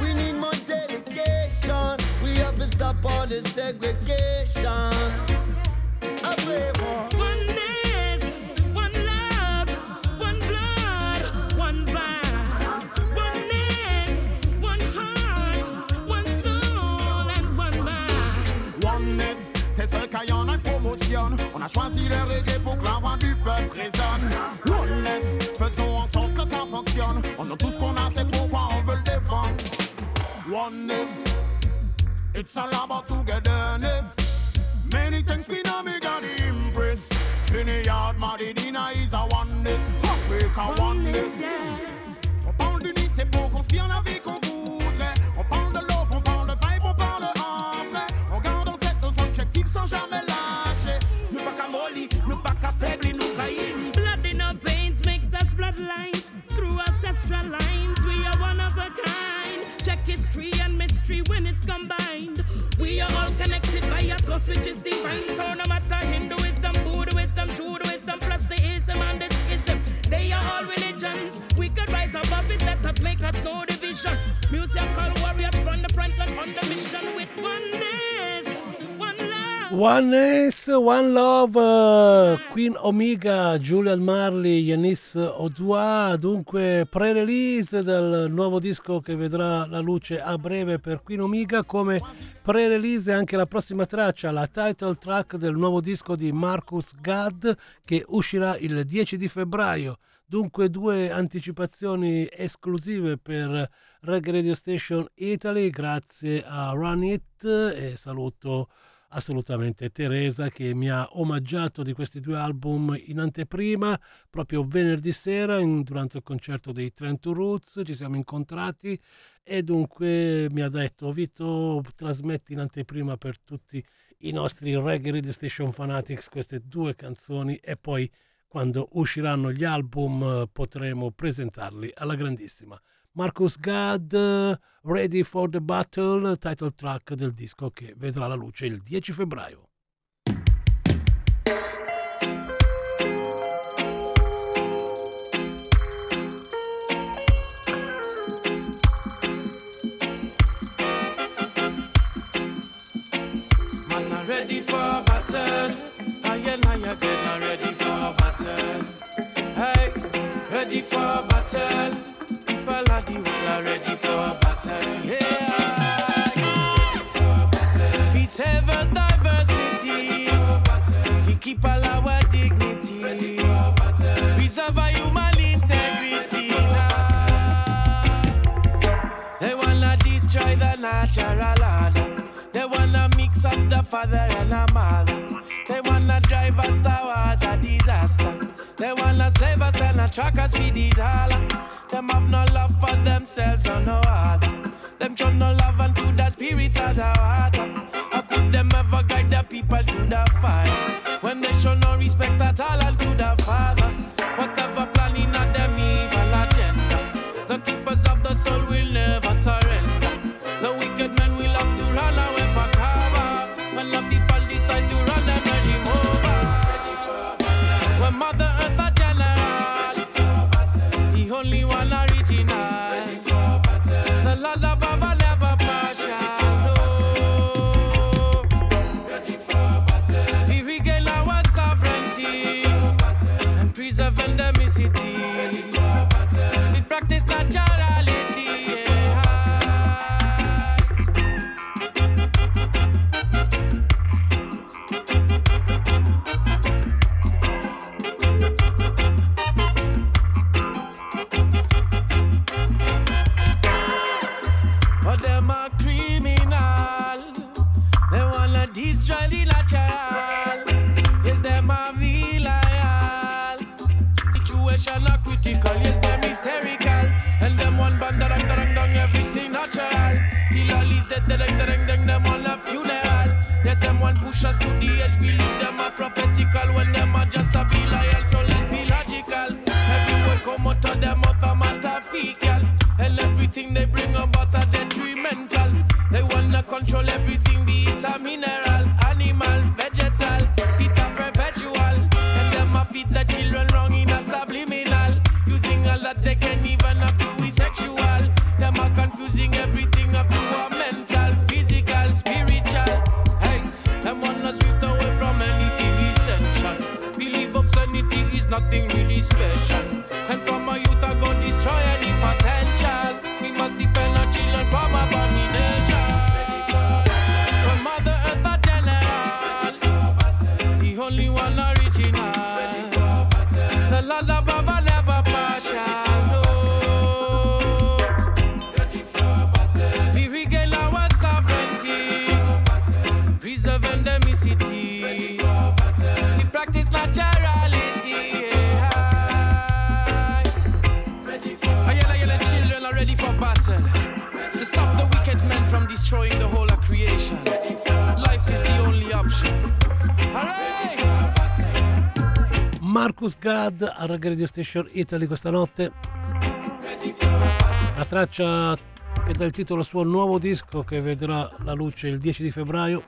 We need more dedication. We have to stop all this segregation. I pray for c'est seul qu'il y en a une promotion. On a choisi le reggae pour que l'envant du peuple résonne. Oneness, faisons en sorte que ça fonctionne. On a tout ce qu'on a, c'est pourquoi on veut le défendre. Oneness, it's all about togetherness. Many things we know me got impress. Trinidad, Madinina is a oneness. Africa oneness. On parle d'unité pour construire la vie Check and mystery when it's combined. We are all connected by a source which is divine. So no matter Hinduism, Buddhism, Judaism, plus the ism and the schism, they are all religions. We could rise above it, let us make us no division. Musical warriors run the front line on the mission with. One love. Oneness, One Love, eh, Queen Omega, Julian Marley, Yanis Odua, dunque pre-release del nuovo disco che vedrà la luce a breve per Queen Omega, come pre-release anche la prossima traccia, la title track del nuovo disco di Marcus Gadd che uscirà il 10 di febbraio. Dunque due anticipazioni esclusive per Reggae Radio Station Italy, grazie a Run It e saluto assolutamente. Teresa che mi ha omaggiato di questi due album in anteprima proprio venerdì sera in- durante il concerto dei Trento Roots ci siamo incontrati e dunque mi ha detto Vito trasmetti in anteprima per tutti i nostri Reggae Radio Station Fanatics queste due canzoni e poi quando usciranno gli album potremo presentarli alla grandissima Marcus Gadd, Ready for the Battle, title track del disco che vedrà la luce il 10 febbraio. Ready for battle. I and I again, not ready for battle. Hey, ready for battle. World are ready for battle. Yeah. We save our diversity. We keep all our dignity. Preserve our human integrity. Nah. They wanna destroy the natural order. They wanna mix up the father and the mother. They wanna drive us toward a disaster. They wanna slave us and a track us for the dollar. Them have no love for themselves or no other. Them show no love unto the spirits of the water. How could them ever guide the people to the fire? When they show no respect at all unto the Father. Whatever planning of them evil agenda. The keepers of the soul will never Just to the edge. Believe them are prophetical when them are just a be loyal. So let's be logical. Everyone come out of their mouth a metaphysical. And everything they bring about are detrimental. They wanna control everything, be it a mineral. Marcus Gad a Rock Radio Station Italy questa notte. La traccia che dà il titolo al suo nuovo disco che vedrà la luce il 10 di febbraio.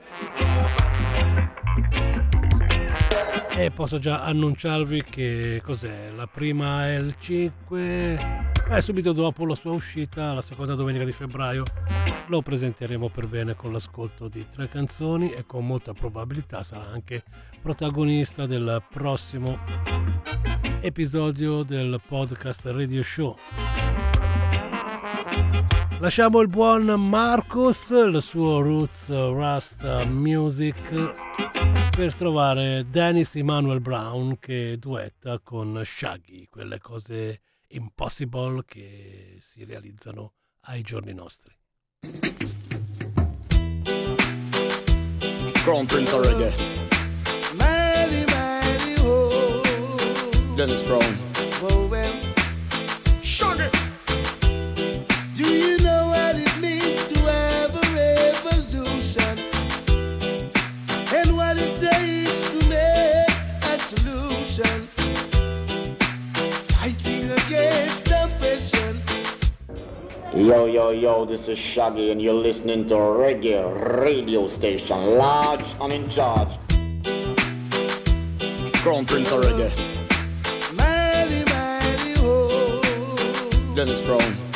E posso già annunciarvi che cos'è? La prima è il 5. E eh, subito dopo la sua uscita, la seconda domenica di febbraio, lo presenteremo per bene con l'ascolto di tre canzoni e con molta probabilità sarà anche protagonista del prossimo episodio del podcast Radio Show. Lasciamo il buon Marcus, il suo Roots Rust Music per trovare Dennis Emanuel Brown che duetta con Shaggy, quelle cose impossible che si realizzano ai giorni nostri. Crown Prince Reggae. Mary, Mary, oh. Dennis Brown. Yo, yo, yo, this is Shaggy and you're listening to a reggae radio station, large and in charge. Crown Prince of Reggae. Mighty, mighty, oh. Dennis Brown.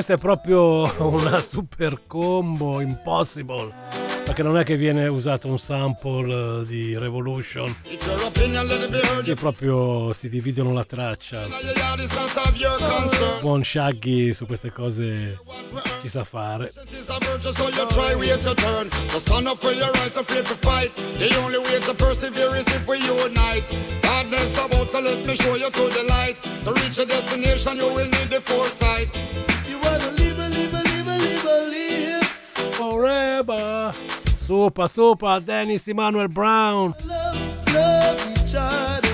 Questa è proprio una super combo impossible. Perché non è che viene usato un sample di Revolution. Che proprio si dividono la traccia. Buon Shaggy su queste cose ci sa fare. Madness about so let me show you to the light. To reach a destination you will need the foresight. You wanna live, live, live, live, live. Forever. Sopa, sopa, Dennis Emmanuel Brown. Love, love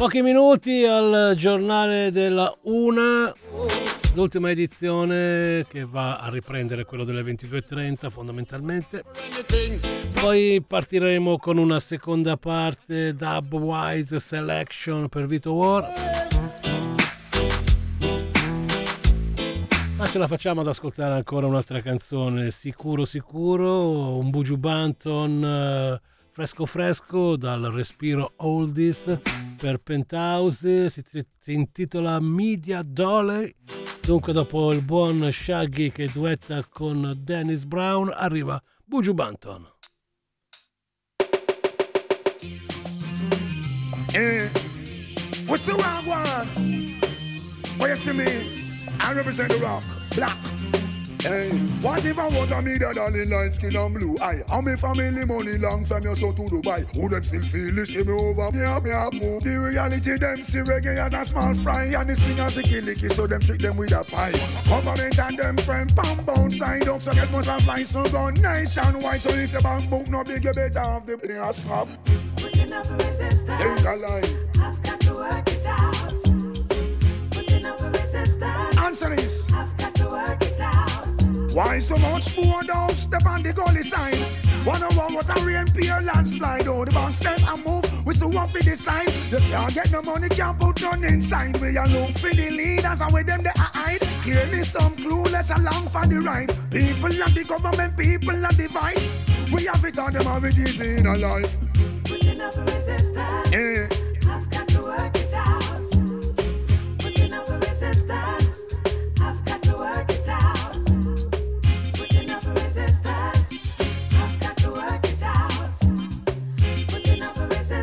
Pochi minuti al giornale della una. L'ultima edizione che va a riprendere quello delle 22.30 fondamentalmente. Poi partiremo con una seconda parte Dubwise Selection per Vito War. Ma ce la facciamo ad ascoltare ancora un'altra canzone, sicuro sicuro, un Buju Banton eh, fresco fresco dal respiro oldies per Penthouse, si, si intitola Media Dolly. Dunque dopo il buon Shaggy che duetta con Dennis Brown arriva Buju Banton. Eh, what's the wrong one? What you see me? I represent the rock, black. Hey, what if I was a media darling light skin and blue eye? How me family money long from your son to Dubai? Who them still feel this see me over? Me up, me up, move. The reality them see reggae as a small fry and the singers the kill licky so them trick them with a pie. Government and them friend pam bound side up so guess must have fly so gone nationwide. So if your bank book no big you better have the play a stop. Putting up a resistance. Take a line. I've got to work it out. Putting up a resistance. Answer this. I've got to work it out. Why so much more down step on the gully side? One on one, what a rain, peer, landslide. Oh, the bank step and move, we so want for the sign. You can't get no money, can't put none inside. We are look for the leaders and with them they hide. Clearly some clueless along for the ride. People and the government, people and the vice. We have it on them how it is in our life. Up a resistance. Yeah. I've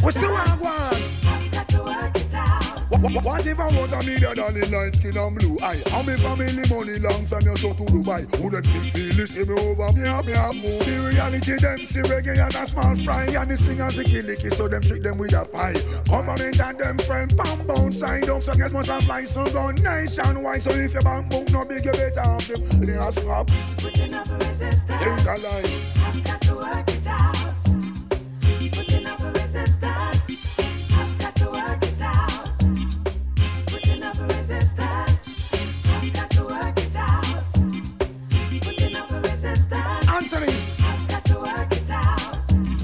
a. What's the wrong one? I've got to work it out. What, what, if I was a media darling light skin and blue eye? How me family money long from your son to Dubai? Who them still feel this see me over? Me up, me up, move. The reality them see reggae as a small fry and the singers the kill licky so them trick them with a pie. Government and them friend pam bound side up so guess must have fly so gone nationwide. So if your bank book no big you better have them. They a slap. Putting up a resistance. Take a line. I've got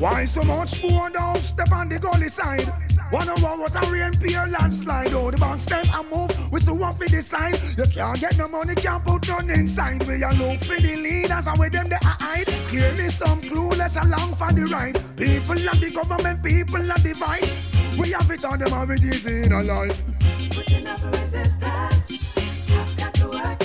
Why so much more down step on the gully side? One on one, what a rain, peer, landslide. Oh, the bank step and move, we so want for the side. You can't get no money, can't put none inside. We are look for the leaders and with them they hide. Clearly some clueless along for the ride. People and the government, people and the vice. We have it on them how it is in our life. Putting up resistance. I've got to work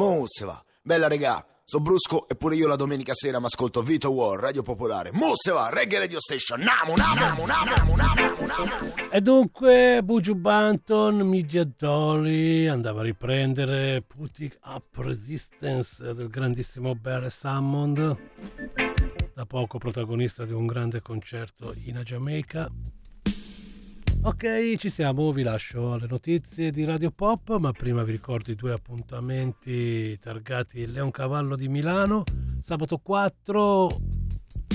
Mo se va. Bella regà. So brusco e pure io la domenica sera mi ascolto Vito War, Radio Popolare. Mo se va, Reggae Radio Station. Namo, namo, namo, namo, namo, namo. E dunque Buju Banton, Media Dolly andava a riprendere Putting Up Resistance del grandissimo Barry Hammond, da poco protagonista di un grande concerto in Giamaica. Ok, ci siamo, vi lascio alle notizie di Radio Pop, ma prima vi ricordo i due appuntamenti targati Leoncavallo di Milano, sabato 4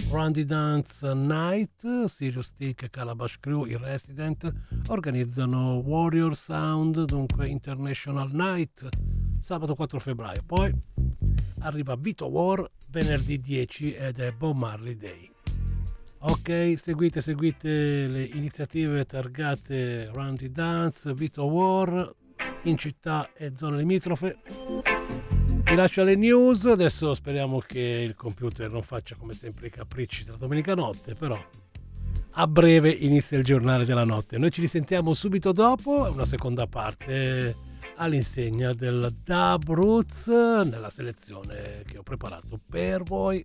Randy Dance Night, Sirius Stick e Calabash Crew, il Resident, organizzano Warrior Sound, dunque International Night, sabato 4 febbraio. Poi arriva Vito War venerdì 10 ed è Bob Marley Day. Ok, seguite, seguite le iniziative targate Randy Dance, Vito War in città e zone limitrofe. Vi lascio le news, adesso speriamo che il computer non faccia come sempre i capricci della domenica notte, però a breve inizia il giornale della notte. Noi ci risentiamo subito dopo, una seconda parte all'insegna del Dub Roots nella selezione che ho preparato per voi.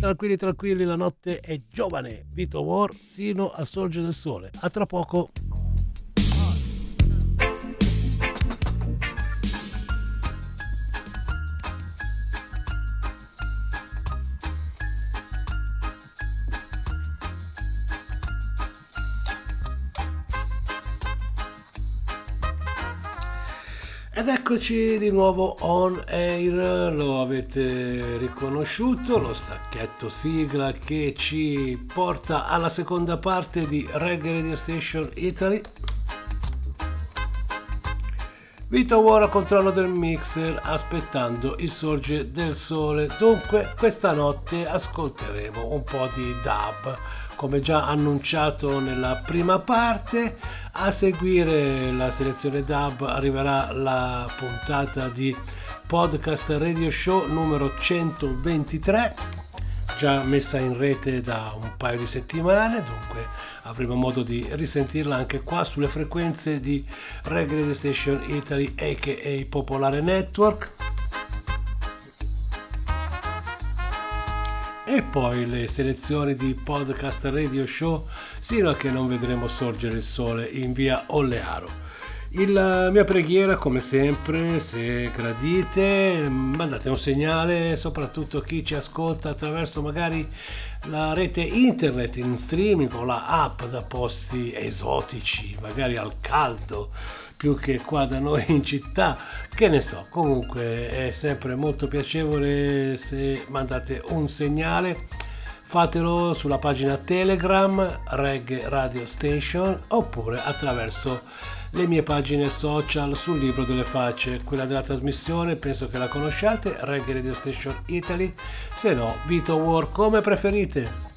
Tranquilli, tranquilli, la notte è giovane. Vito War sino al sorgere del sole. A tra poco. Ed eccoci di nuovo on air, lo avete riconosciuto, lo stacchetto sigla che ci porta alla seconda parte di Reggae Radio Station Italy. Vito War a controllo del mixer aspettando il sorgere del sole. Dunque questa notte ascolteremo un po' di dub come già annunciato nella prima parte. A seguire la selezione DAB arriverà la puntata di podcast radio show numero 123 già messa in rete da un paio di settimane, dunque avremo modo di risentirla anche qua sulle frequenze di Reggae Radio Station Italy aka Popolare Network. e poi le selezioni di podcast radio show sino a che non vedremo sorgere il sole in via Ollearo. La mia preghiera, come sempre, se gradite, mandate un segnale, soprattutto chi ci ascolta attraverso magari la rete internet in streaming o la app da posti esotici, magari al caldo più che qua da noi in città, che ne so, comunque è sempre molto piacevole se mandate un segnale. Fatelo sulla pagina Telegram Reg Radio Station oppure attraverso le mie pagine social sul libro delle facce, quella della trasmissione, penso che la conosciate, Reg Radio Station Italy, se no Vito War come preferite.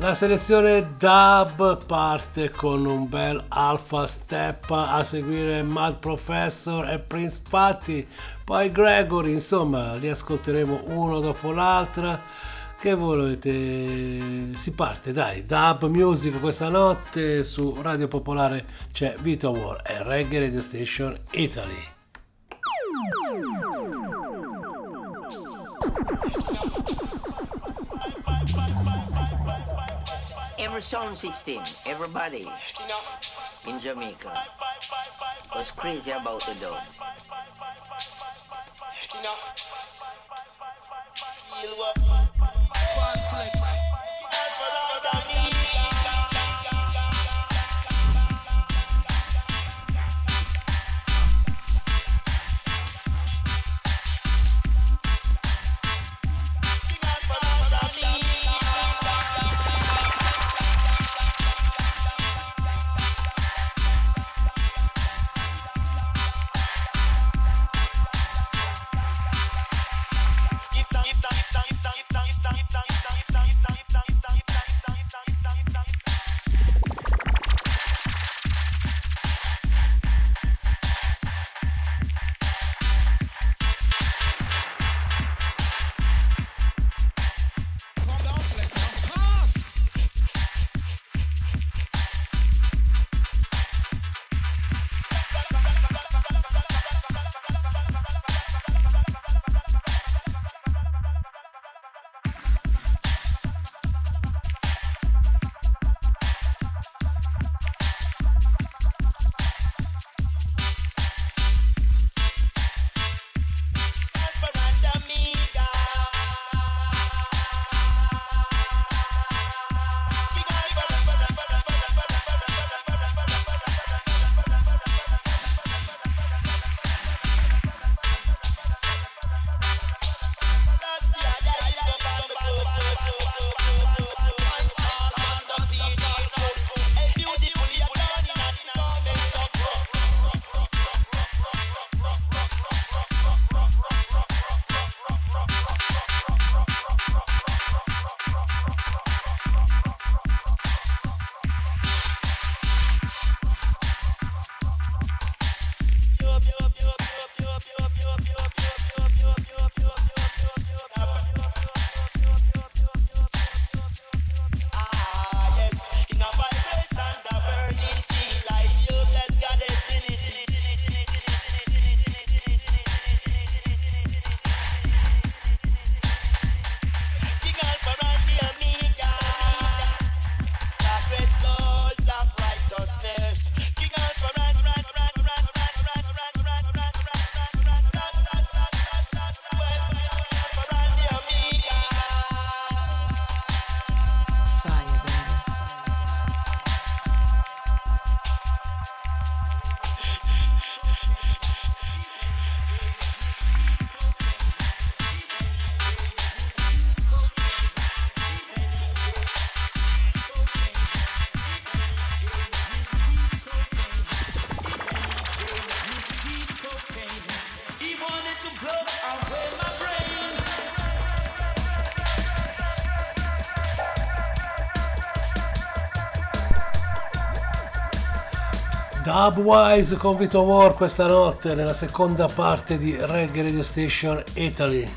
La selezione dub parte con un bel alpha step a seguire Mad Professor e Prince Patty, poi Gregory, insomma li ascolteremo uno dopo l'altro. Che volete? Si parte, dai, dub music questa notte su Radio Popolare c'è Vito War e Reggae Radio Station Italy. every sound system, everybody in Jamaica was crazy about the dub. You know. Dubwise con Vito War questa notte nella seconda parte di Reggae Radio Station Italy.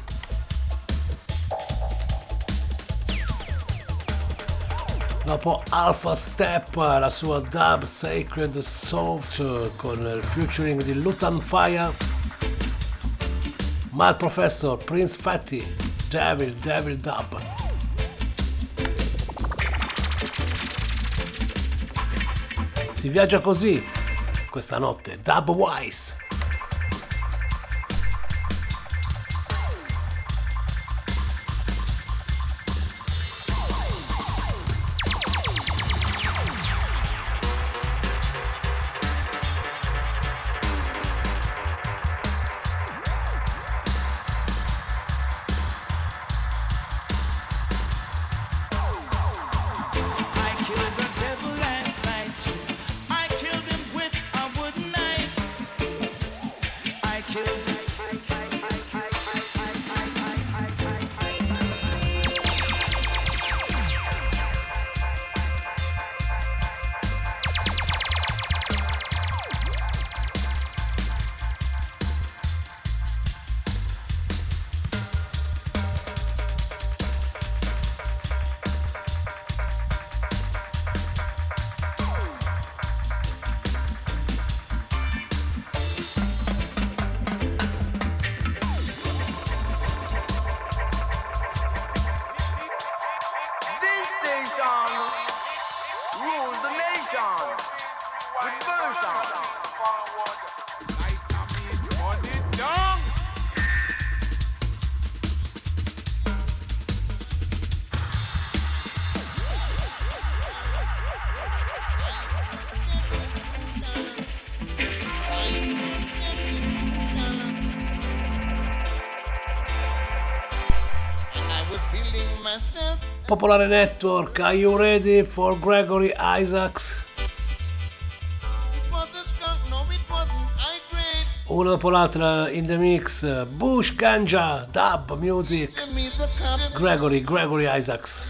Dopo Alpha Step, la sua dub Sacred Soft con il featuring di Lutan Fire, Mad Professor, Prince Fatty, Devil, Devil Dub. Si viaggia così questa notte, Dubwise. Popolare Network, are you ready for Gregory Isaacs? Una dopo l'altra in the mix, Bush Ganja, Dub Music, Gregory, Gregory Isaacs.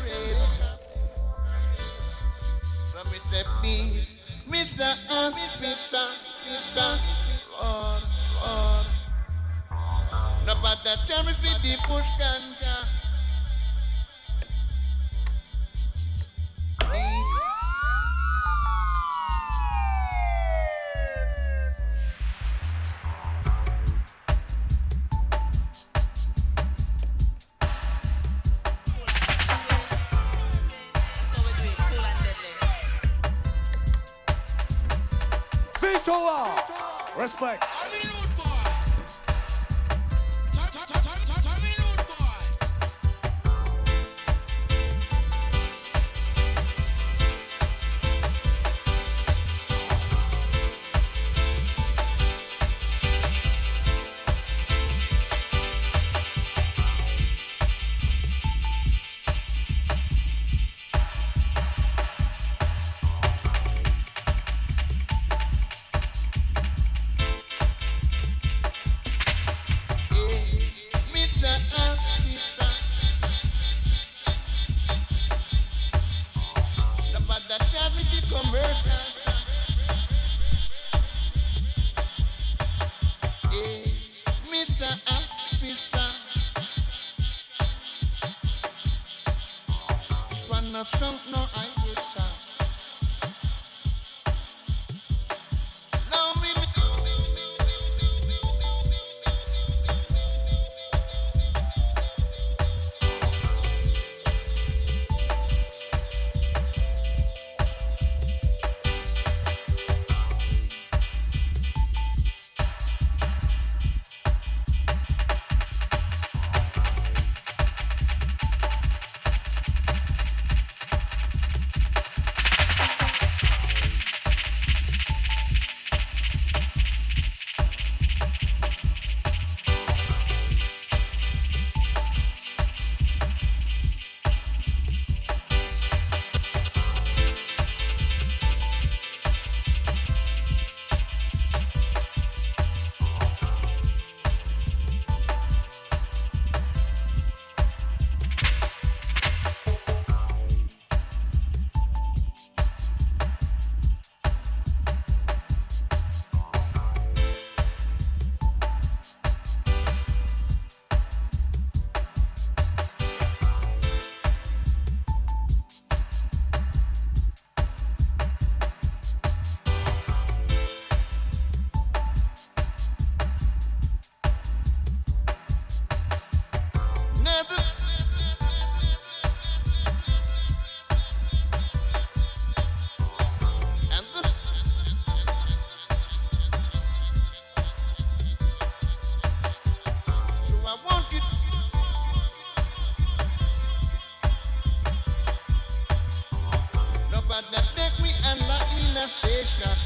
But the take me and la illustration.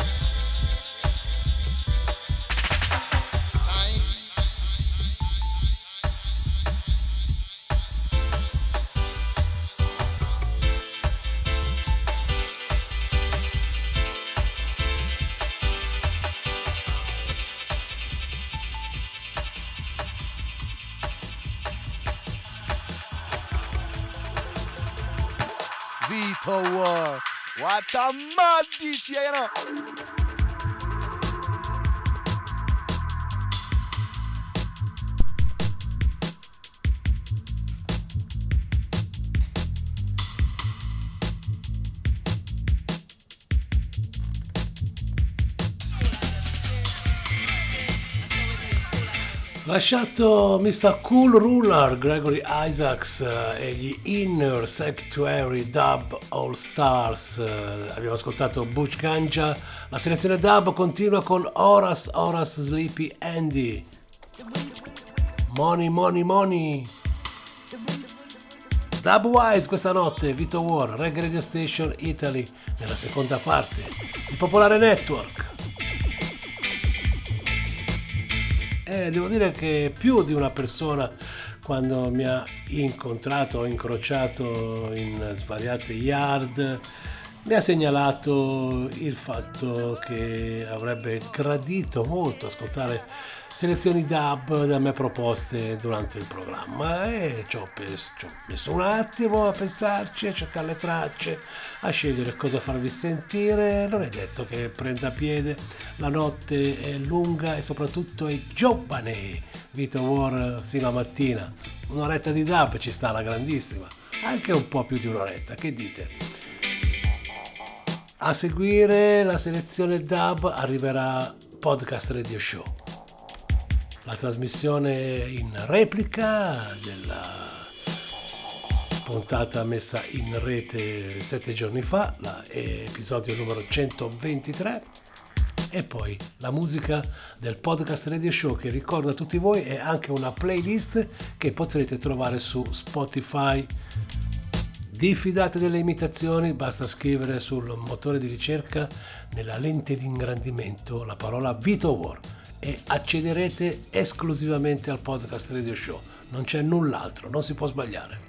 Mad DJ, you know. Lasciato Mr. Cool Ruler Gregory Isaacs eh, e gli Inner Sanctuary Dub All Stars, eh, abbiamo ascoltato Butch Ganja, la selezione dub continua con Horace Horace Sleepy Andy, Money Money Money, Dubwise questa notte, Vito War, Reggae Radio Station Italy nella seconda parte, il Popolare Network. Eh, devo dire che più di una persona quando mi ha incontrato o incrociato in svariate yard mi ha segnalato il fatto che avrebbe gradito molto ascoltare selezioni dub da me proposte durante il programma e ci ho, pes- ci ho messo un attimo a pensarci, a cercare le tracce, a scegliere cosa farvi sentire. Non è detto che prenda piede, la notte è lunga e soprattutto è giovane. Vito War sino a mattina. Un'oretta di dub ci sta la grandissima, anche un po' più di un'oretta, che dite? A seguire la selezione dub arriverà Podcast Radio Show la trasmissione in replica della puntata messa in rete sette giorni fa, l'episodio numero 123 e poi la musica del podcast radio show che ricordo a tutti voi è anche una playlist che potrete trovare su Spotify. Diffidate delle imitazioni, basta scrivere sul motore di ricerca nella lente di ingrandimento la parola Vito War e accederete esclusivamente al podcast radio show. Non c'è null'altro, non si può sbagliare.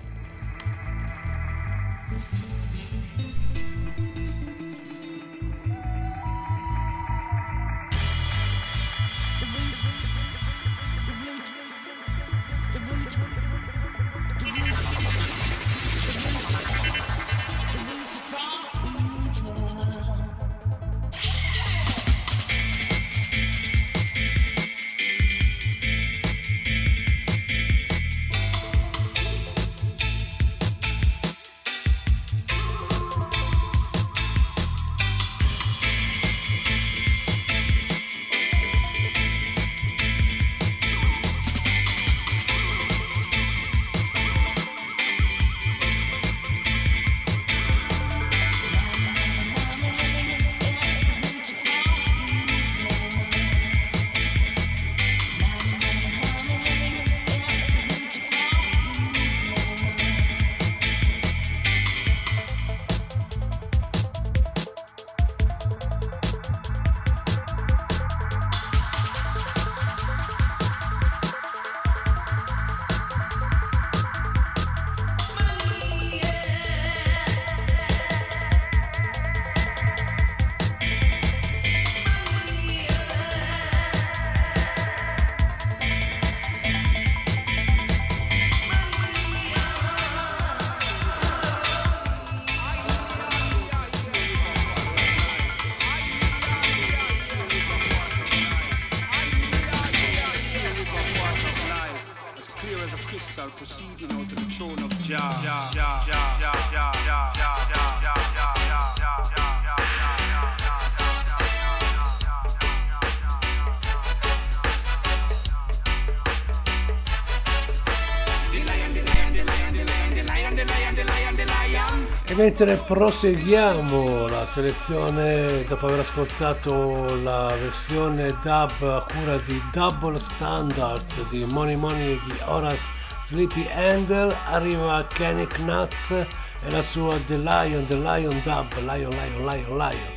Mentre proseguiamo la selezione, dopo aver ascoltato la versione dub a cura di Double Standard di Money Money di Horace Sleepy Handle, arriva Kenny Nuts e la sua The Lion, The Lion Dub, Lion, Lion, Lion, Lion.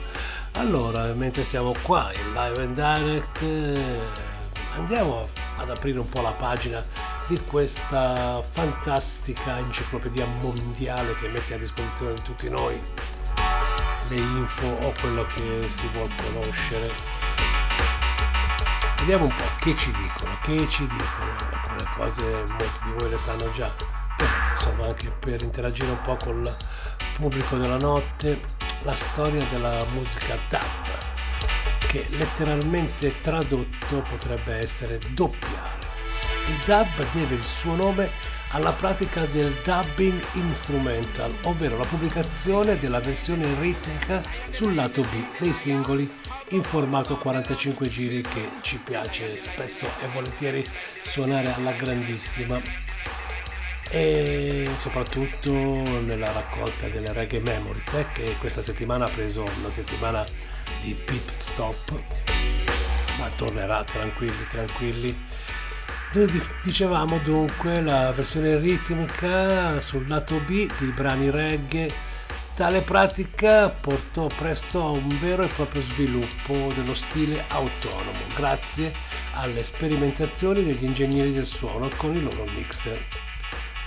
Allora, mentre siamo qua in live and direct, eh, andiamo ad aprire un po' la pagina di questa fantastica enciclopedia mondiale che mette a disposizione di tutti noi le info o quello che si vuol conoscere. Vediamo un po' che ci dicono, che ci dicono, alcune cose molti di voi le sanno già, insomma anche per interagire un po' col pubblico della notte la storia della musica dub, che letteralmente tradotto potrebbe essere doppiare. Il dub deve il suo nome alla pratica del dubbing instrumental, ovvero la pubblicazione della versione ritmica sul lato B dei singoli in formato 45 giri che ci piace spesso e volentieri suonare alla grandissima. E soprattutto nella raccolta delle reggae memories eh, che questa settimana ha preso una settimana di pit stop ma tornerà tranquilli tranquilli noi dicevamo dunque la versione ritmica sul lato B di brani reggae. Tale pratica portò presto a un vero e proprio sviluppo dello stile autonomo, grazie alle sperimentazioni degli ingegneri del suono con i loro mixer.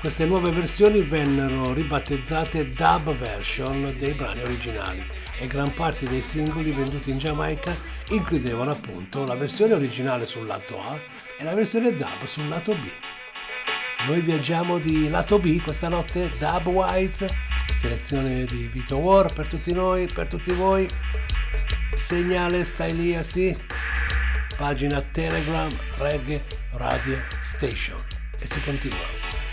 Queste nuove versioni vennero ribattezzate dub version dei brani originali e gran parte dei singoli venduti in Giamaica includevano appunto la versione originale sul lato A e la versione dub sul lato B. Noi viaggiamo di lato B questa notte, Dubwise, selezione di Vito War per tutti noi, per tutti voi. Segnale stai lì, sì. Pagina Telegram Reggae Radio Station. E si continua.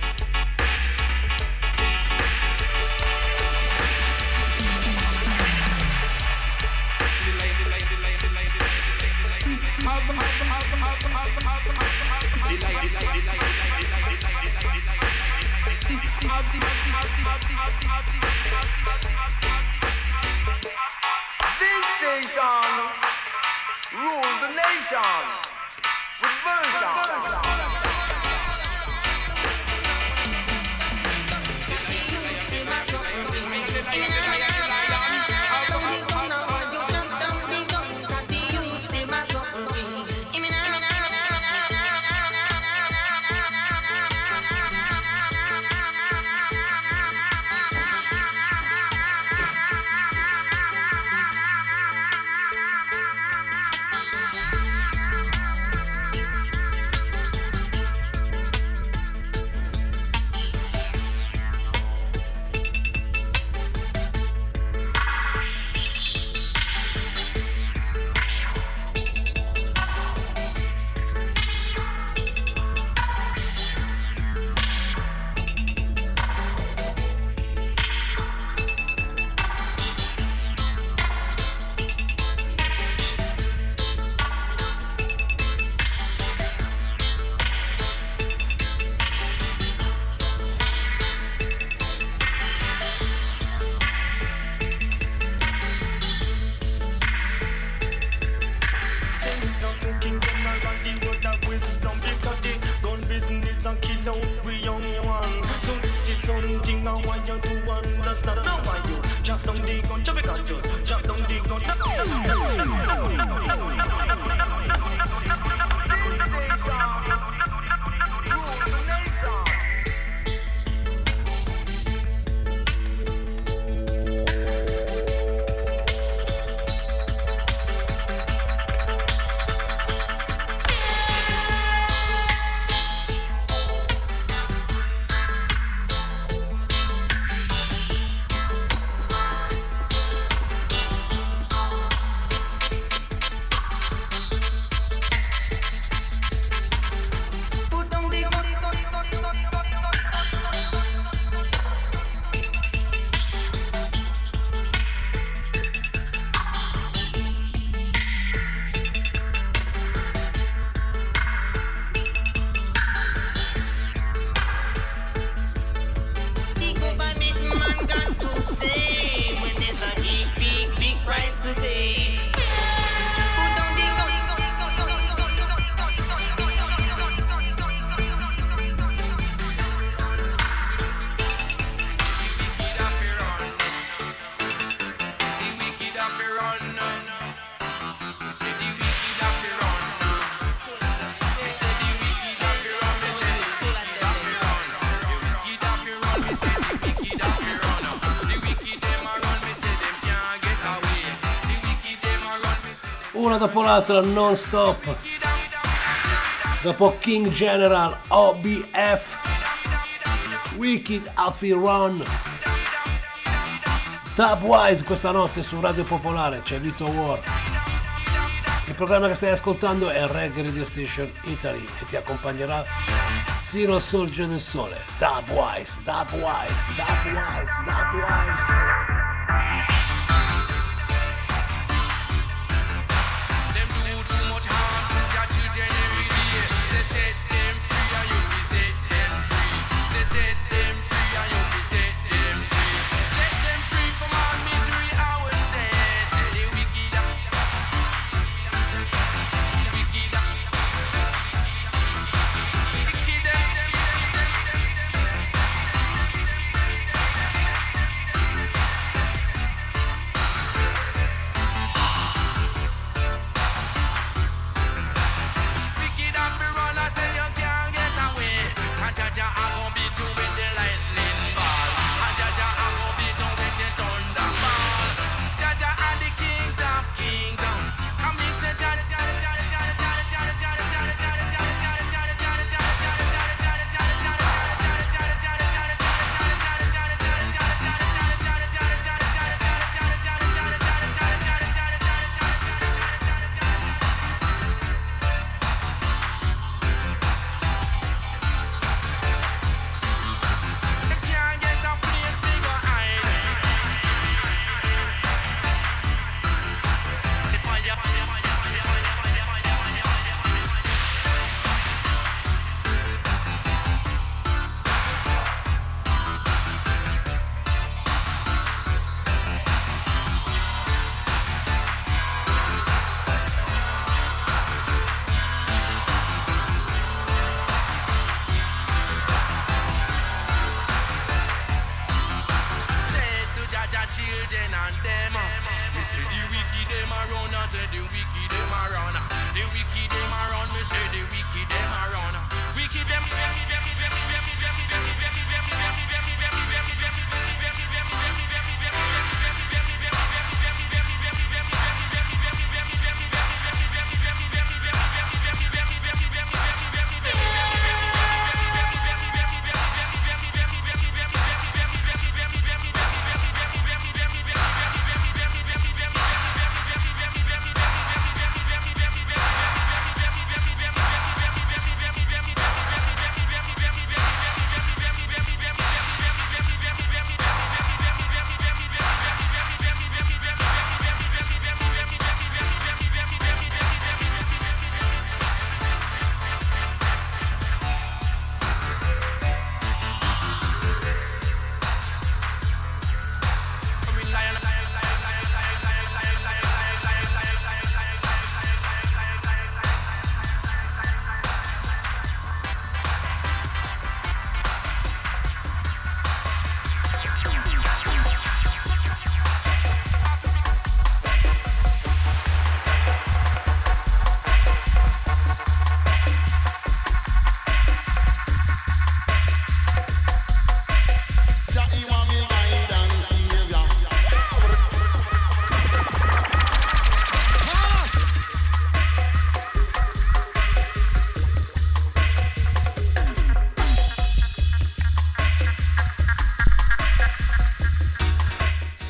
This station rules the nation with version. Una dopo l'altra non stop dopo King General OBF Wicked Alfie Run Dubwise questa notte su Radio Popolare, c'è Vito War. Il programma che stai ascoltando è Reggae Radio Station Italy e ti accompagnerà sino al sorgere del sole. Dubwise, Dubwise, Dubwise, Dubwise.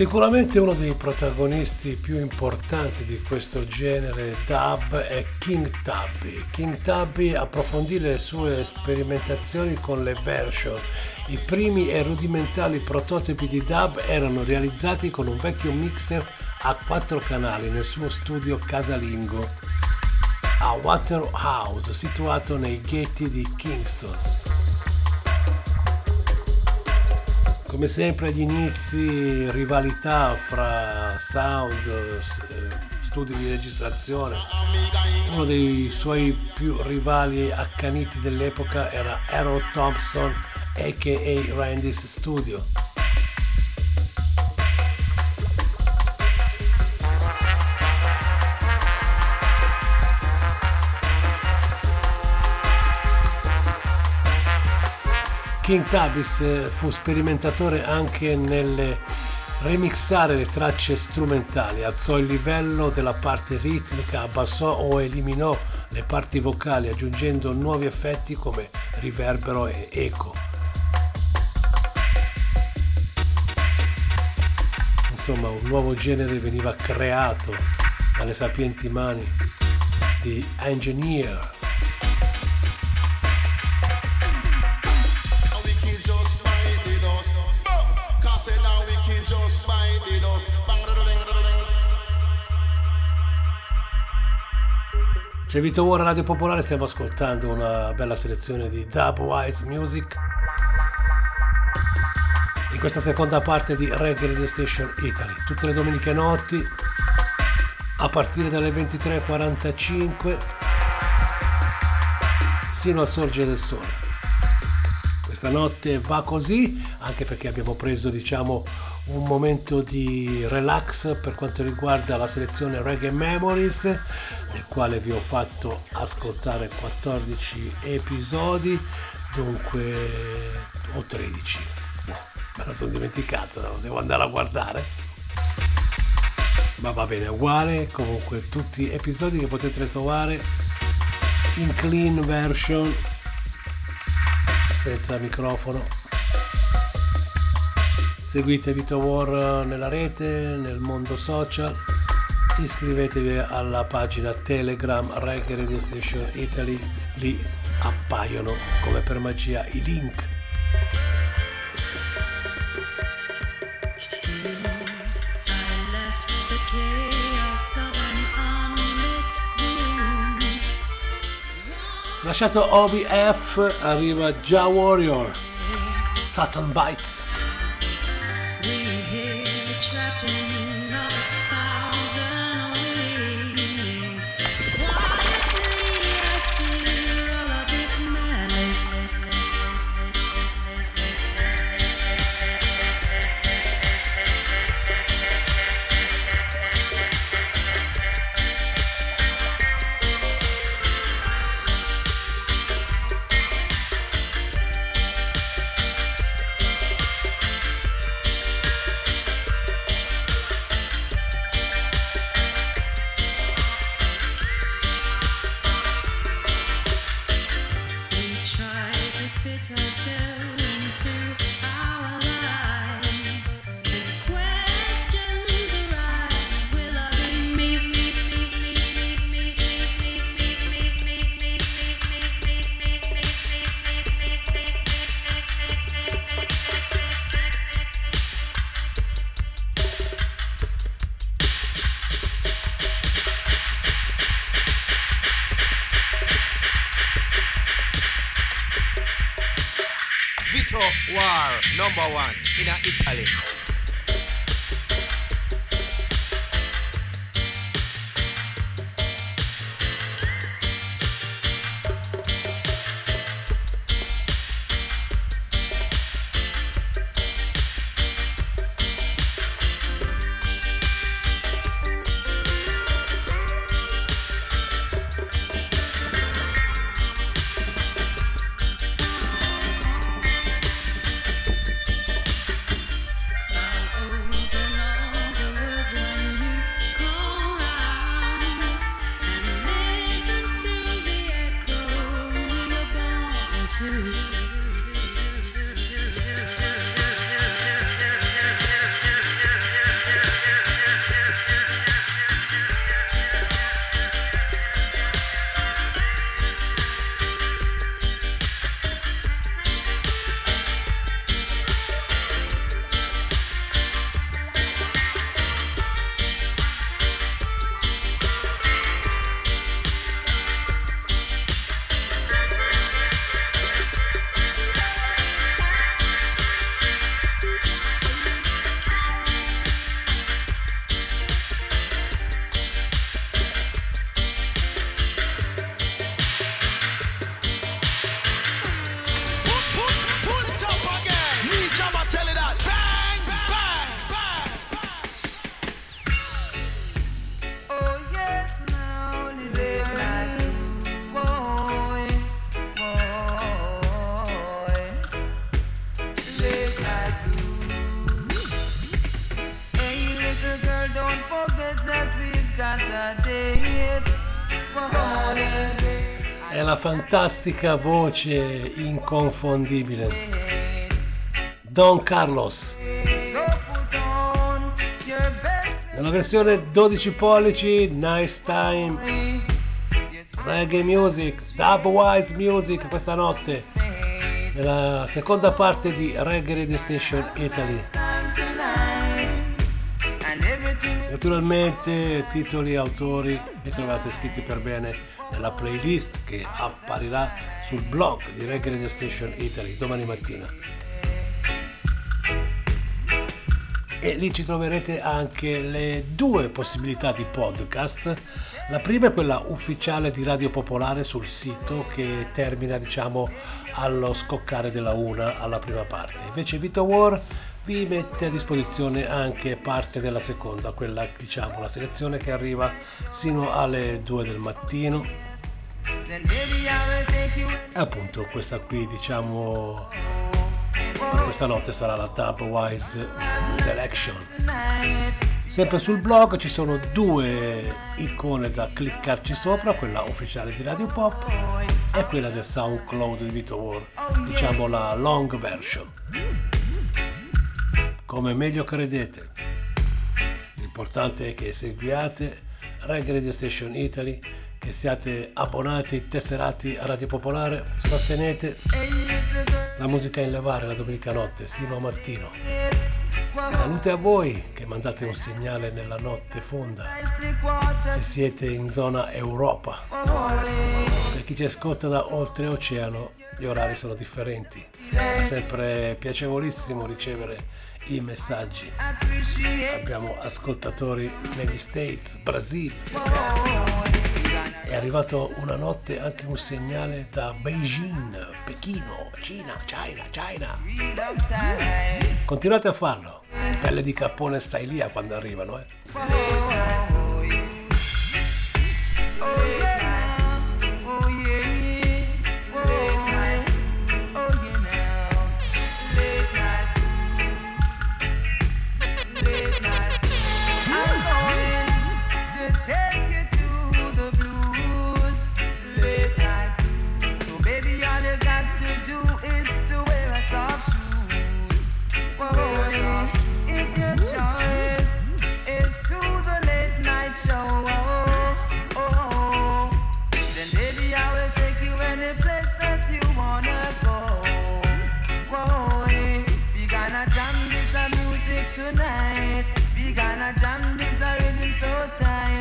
Sicuramente uno dei protagonisti più importanti di questo genere dub è King Tubby. King Tubby approfondì le sue sperimentazioni con le version. I primi e rudimentali prototipi di dub erano realizzati con un vecchio mixer a quattro canali nel suo studio casalingo a Waterhouse, situato nei ghetti di Kingston. Come sempre agli inizi rivalità fra sound, eh, studi di registrazione. Uno dei suoi più rivali accaniti dell'epoca era Harold Thompson aka Randy's Studio. King Tabis eh, fu sperimentatore anche nel remixare le tracce strumentali, alzò il livello della parte ritmica, abbassò o eliminò le parti vocali aggiungendo nuovi effetti come riverbero e eco. insomma un nuovo genere veniva creato dalle sapienti mani di Engineer. C'è Vito War Radio Popolare, stiamo ascoltando una bella selezione di Dub Wise Music in questa seconda parte di Reggae Radio Station Italy. Tutte le domeniche notti a partire dalle 23.45 sino al sorgere del sole. Questa notte va così anche perché abbiamo preso diciamo un momento di relax per quanto riguarda la selezione Reggae Memories nel quale vi ho fatto ascoltare 14 episodi dunque o 13 boh, me lo sono dimenticato devo andare a guardare. Ma va bene uguale comunque tutti episodi che potete trovare in clean version senza microfono. Seguite Vito War nella rete, nel mondo social. Iscrivetevi alla pagina Telegram Reggae Radio Station Italy, lì appaiono come per magia i link. Lasciato OBF arriva Ja Warrior, Satan Bites. Fantastica voce inconfondibile. Don Carlos. Nella versione 12 pollici, Nice Time, Reggae Music, Dubwise Music questa notte, nella seconda parte di Reggae Radio Station Italy. Naturalmente titoli e autori li trovate scritti per bene nella playlist che apparirà sul blog di Reggae Radio Station Italy domani mattina. E lì ci troverete anche le due possibilità di podcast. La prima è quella ufficiale di Radio Popolare sul sito che termina diciamo allo scoccare della una alla prima parte. Invece Vito War vi mette a disposizione anche parte della seconda, quella diciamo la selezione che arriva sino alle 2 del mattino. E appunto questa qui diciamo questa notte sarà la Dubwise Selection. Sempre sul blog ci sono due icone da cliccarci sopra, quella ufficiale di Radio Pop e quella del SoundCloud di Vito War, diciamo la long version come meglio credete. L'importante è che seguiate Reggae Radio Station Italy, che siate abbonati, tesserati a Radio Popolare, sostenete la musica in levare la domenica notte, sino a mattino. Salute a voi che mandate un segnale nella notte fonda se siete in zona Europa. Per chi ci ascolta da oltreoceano gli orari sono differenti. È sempre piacevolissimo ricevere i messaggi. Abbiamo ascoltatori negli States, Brasile. È arrivato una notte anche un segnale da Beijing, Pechino, Cina, China, China. Continuate a farlo. Pelle di cappone stai lì a quando arrivano, eh. If your choice is to the late night show, oh, then baby I will take you any place that you wanna go. Whoa, we gonna jam this music tonight. We gonna jam this rhythm so tight.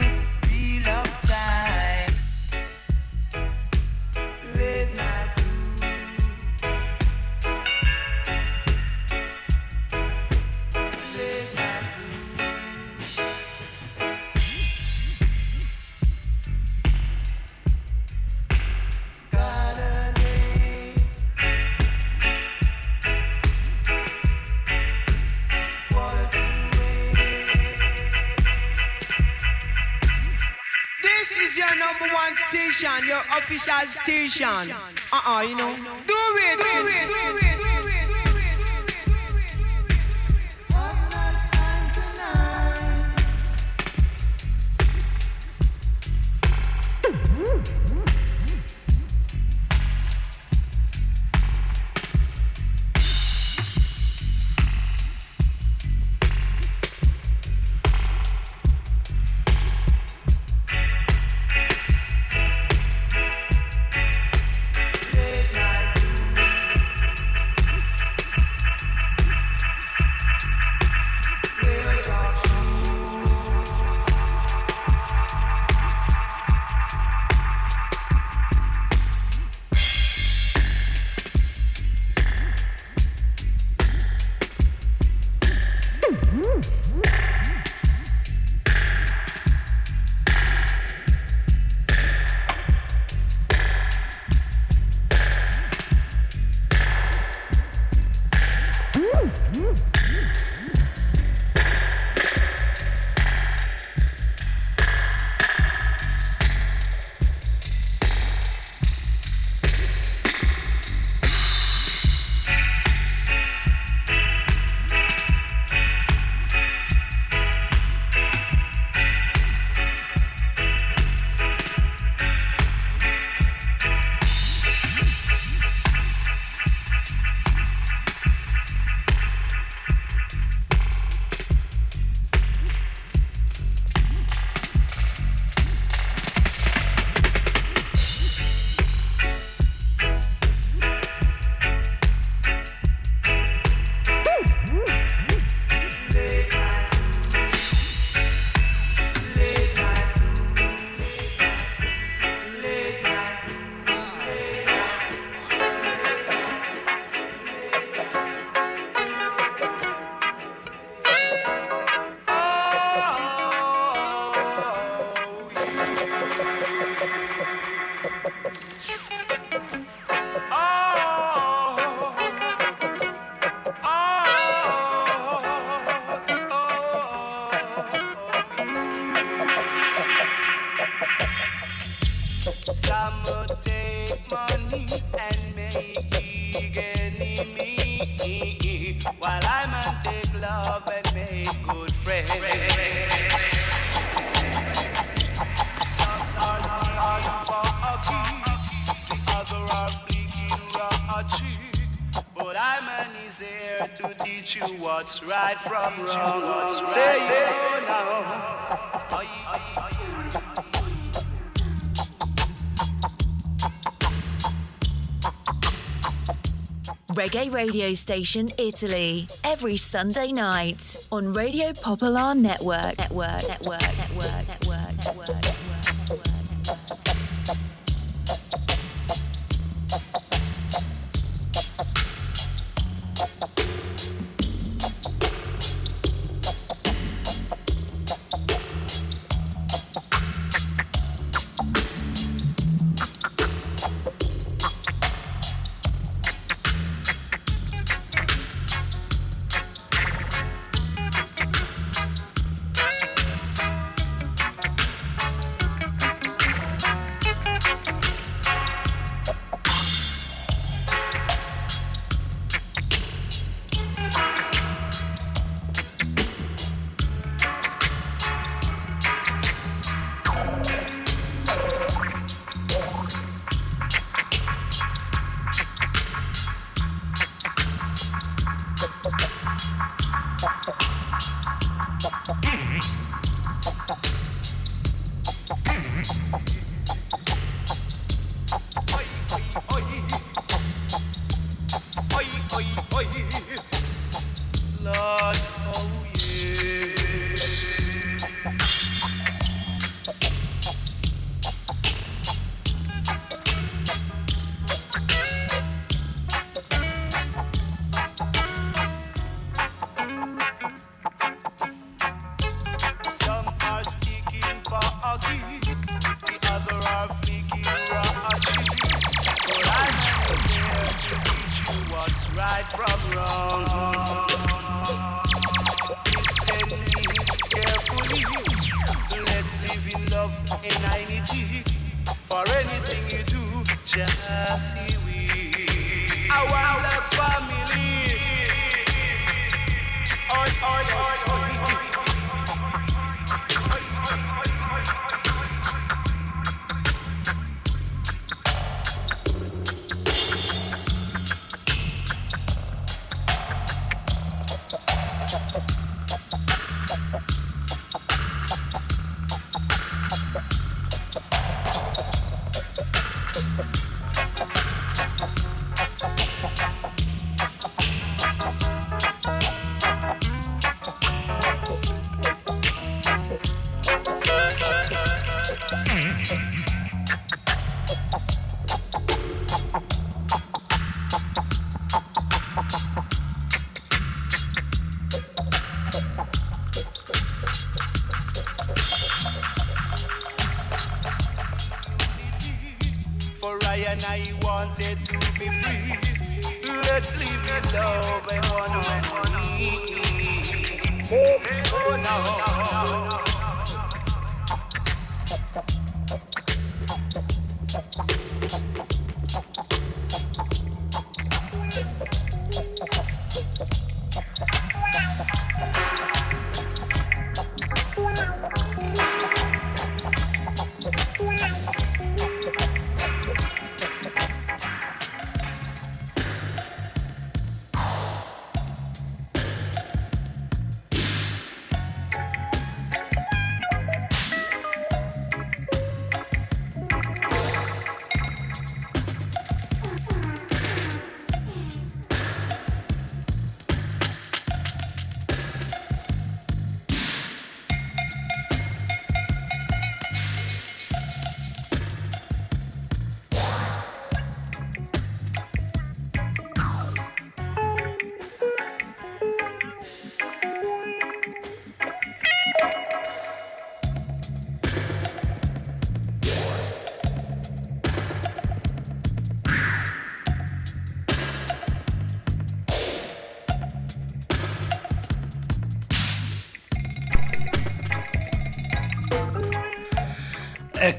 Station, your official station. Uh-uh, you know. Do it, do it, do it, do it. radio station Italy every Sunday night on Radio Popolar Network. Network. Network.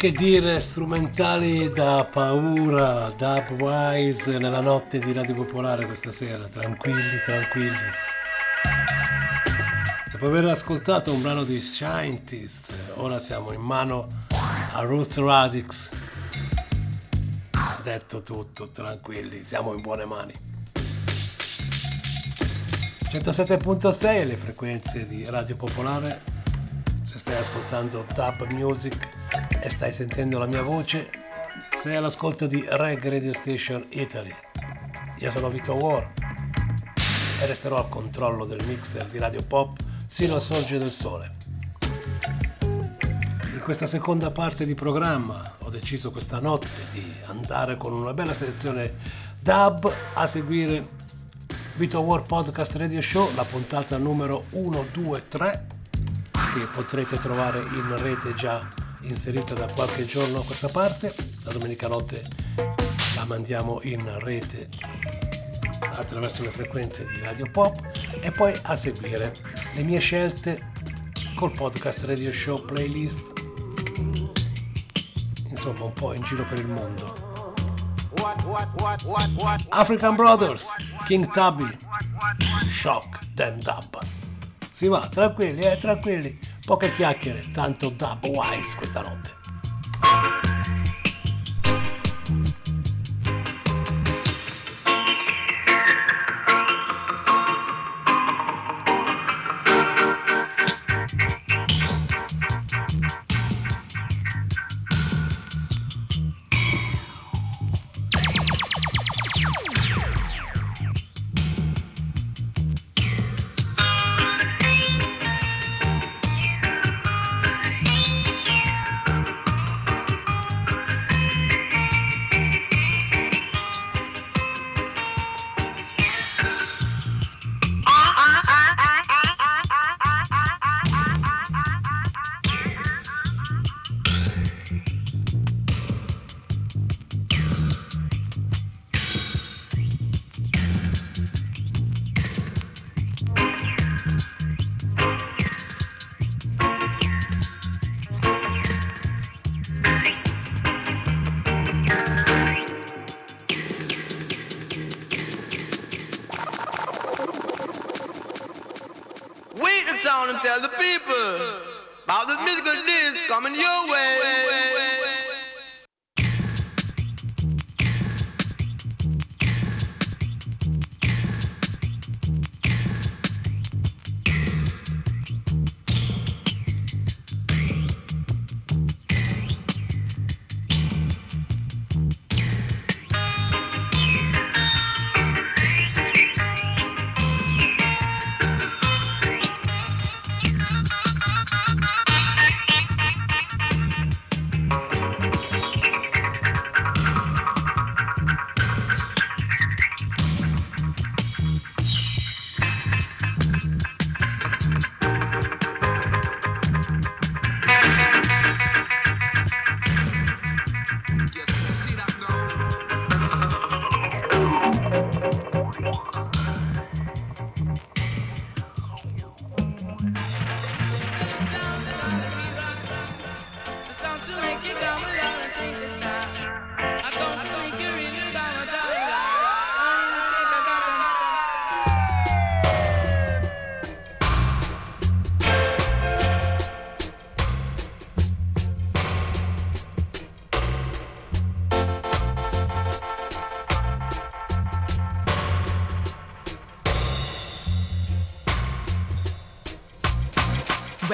Che dire, strumentali da paura, dubwise nella notte di Radio Popolare questa sera, tranquilli, tranquilli. Dopo aver ascoltato un brano di Scientist, ora siamo in mano a Ruth Radix. Detto tutto, tranquilli, siamo in buone mani. 107.6 le frequenze di Radio Popolare. Se stai ascoltando Dub Music e stai sentendo la mia voce, sei all'ascolto di Reg Radio Station Italy. Io sono Vito War e resterò al controllo del mixer di Radio Pop sino al sorgere del sole. In questa seconda parte di programma ho deciso questa notte di andare con una bella selezione dub a seguire Vito War Podcast Radio Show, la puntata numero 123 che potrete trovare in rete già inserita da qualche giorno a questa parte. La domenica notte la mandiamo in rete attraverso le frequenze di Radio Pop e poi a seguire le mie scelte col podcast Radio Show playlist. Insomma un po' in giro per il mondo. African Brothers King Tubby Shock Them Dub. Si va tranquilli eh tranquilli poche chiacchiere tanto dub wise questa notte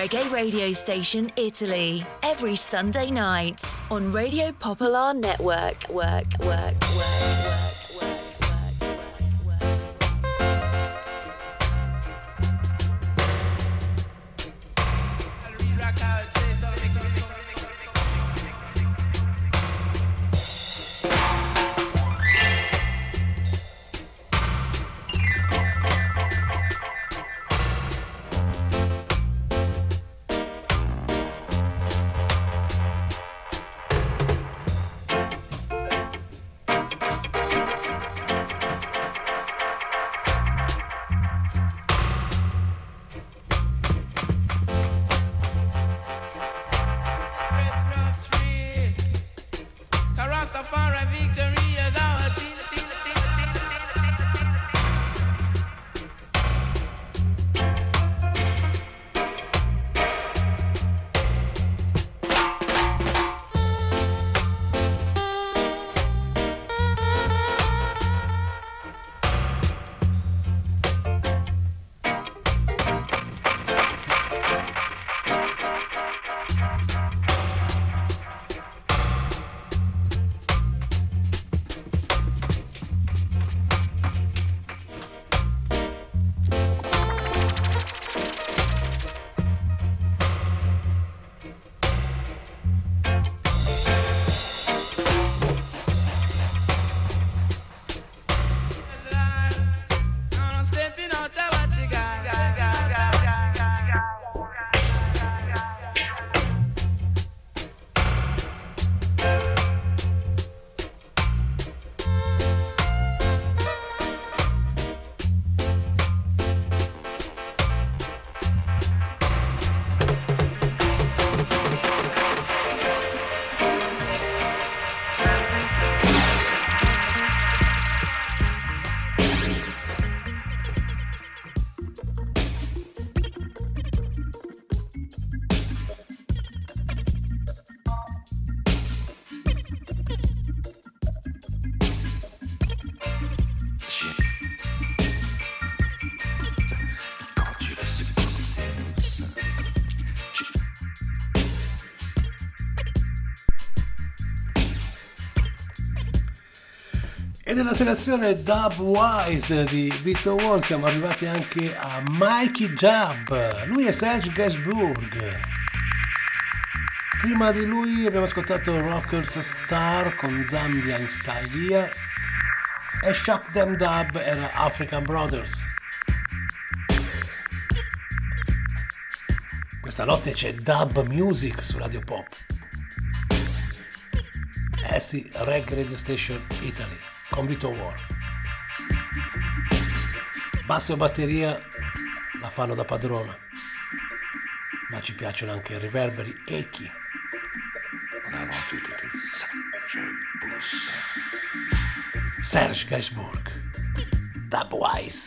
Reggae radio station Italy every Sunday night on Radio Popolare Network. Work, work, work. Nella selezione Dub Wise di Vito Wall siamo arrivati anche a Mikey Jab. Lui è Serge Gainsbourg. Prima di lui abbiamo ascoltato Rockers Star con Zambian Stylia e Shock Them Dub era African Brothers. Questa notte c'è Dub Music su Radio Pop. Eh sì, Reg Radio Station Italy con Vito War. Basso e batteria la fanno da padrona, ma ci piacciono anche i riverberi echi. Serge Gainsbourg, Dubwise.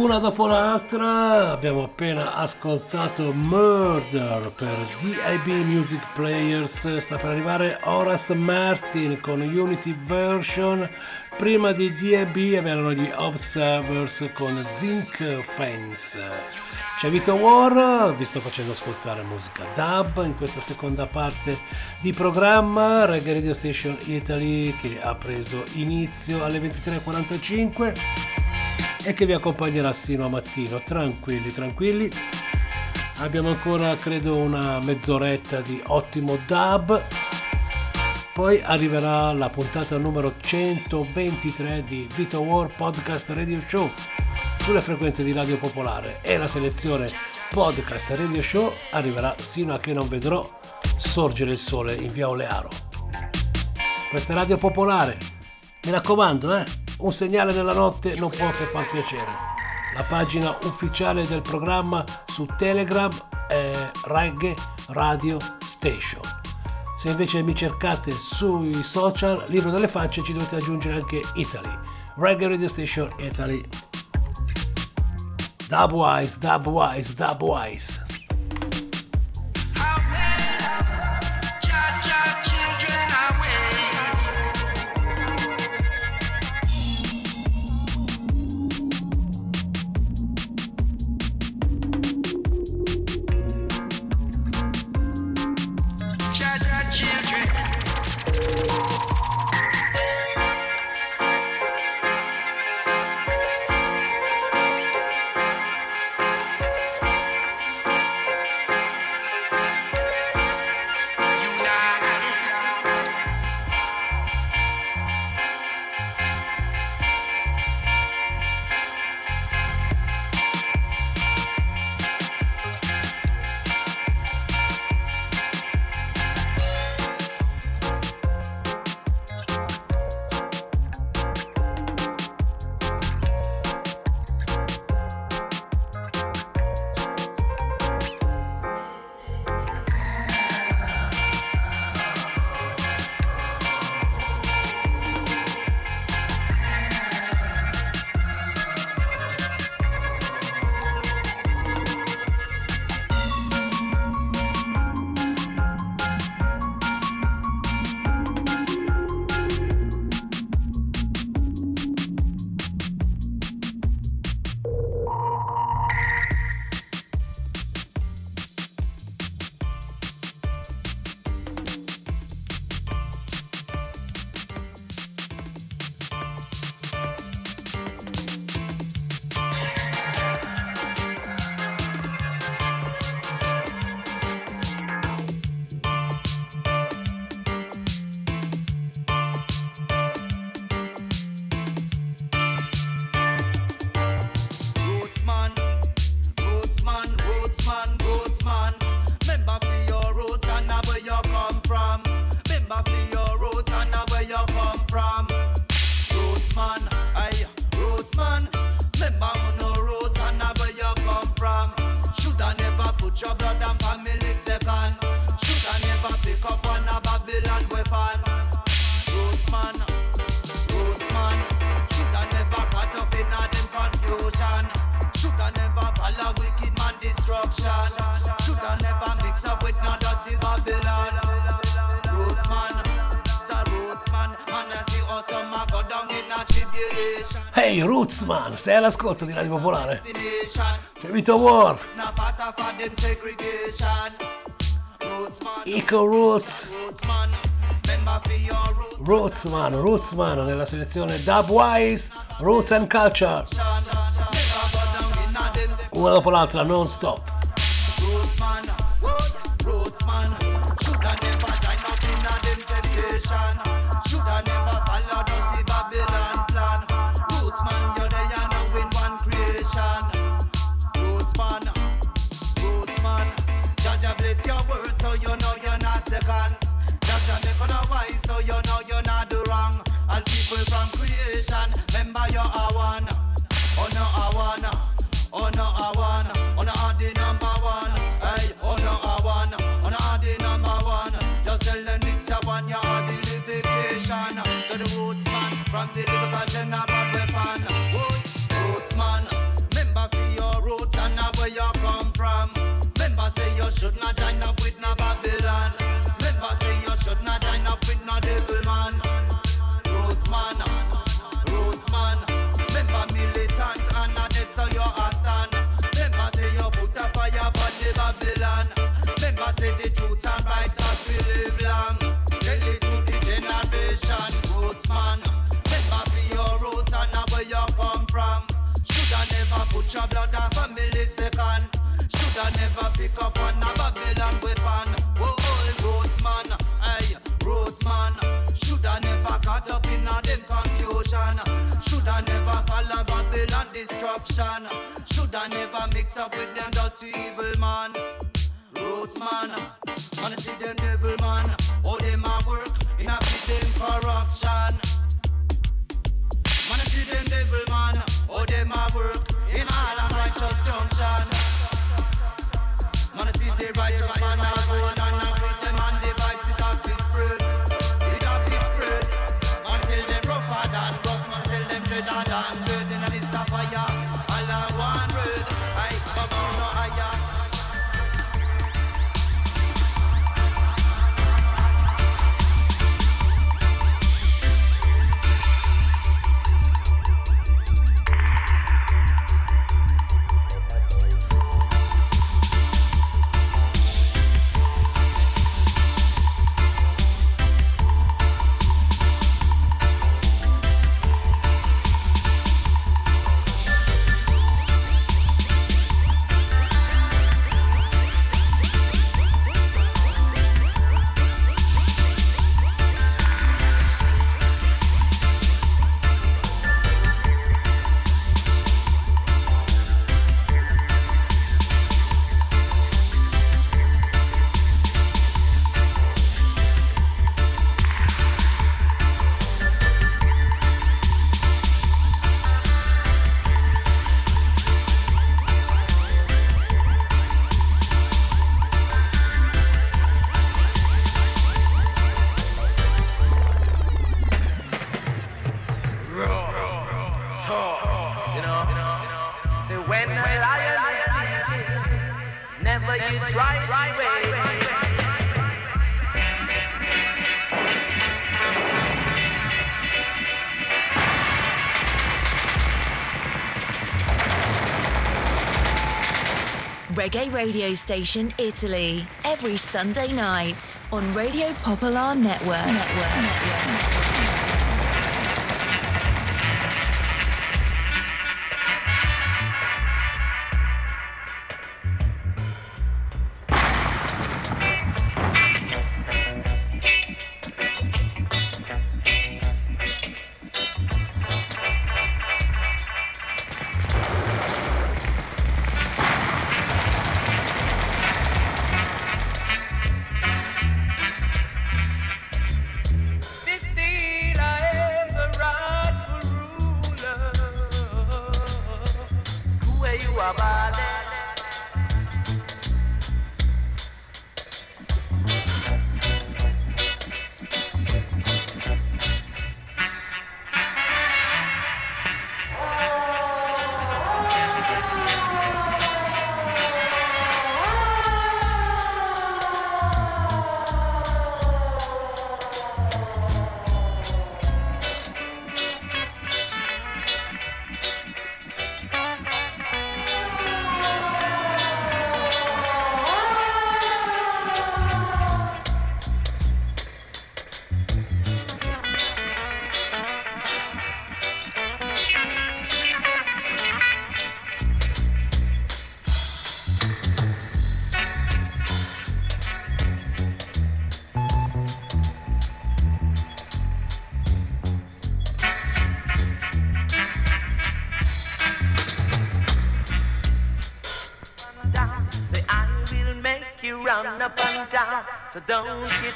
una dopo l'altra abbiamo appena ascoltato Murder per DIB Music Players, sta per arrivare Horace Martin con Unity Version, prima di DIB avevano gli Observers con Zinc Fence. C'è Vito War, vi sto facendo ascoltare musica dub in questa seconda parte di programma Reggae Radio Station Italy che ha preso inizio alle 23.45 e che vi accompagnerà sino a mattino, tranquilli, tranquilli. Abbiamo ancora credo una mezz'oretta di ottimo dub. Poi arriverà la puntata numero 123 di Vito War Podcast Radio Show sulle frequenze di Radio Popolare e la selezione Podcast Radio Show arriverà sino a che non vedrò sorgere il sole in via Olearo. Questa è Radio Popolare. Mi raccomando, eh! Un segnale nella notte non può che far piacere. La pagina ufficiale del programma su Telegram è Reggae Radio Station. Se invece mi cercate sui social, libro delle facce, ci dovete aggiungere anche Italy. Reggae Radio Station Italy. Dubwise, Dubwise, Dubwise. Rootsman, sei all'ascolto di Radio Popolare. C'è Vito War. Eco Roots. Rootsman, Rootsman nella selezione Dubwise, Roots and Culture. Una dopo l'altra, non stop. should not join up with Reggae radio station Italy every Sunday night on Radio Popular Network. Network. Network. Network.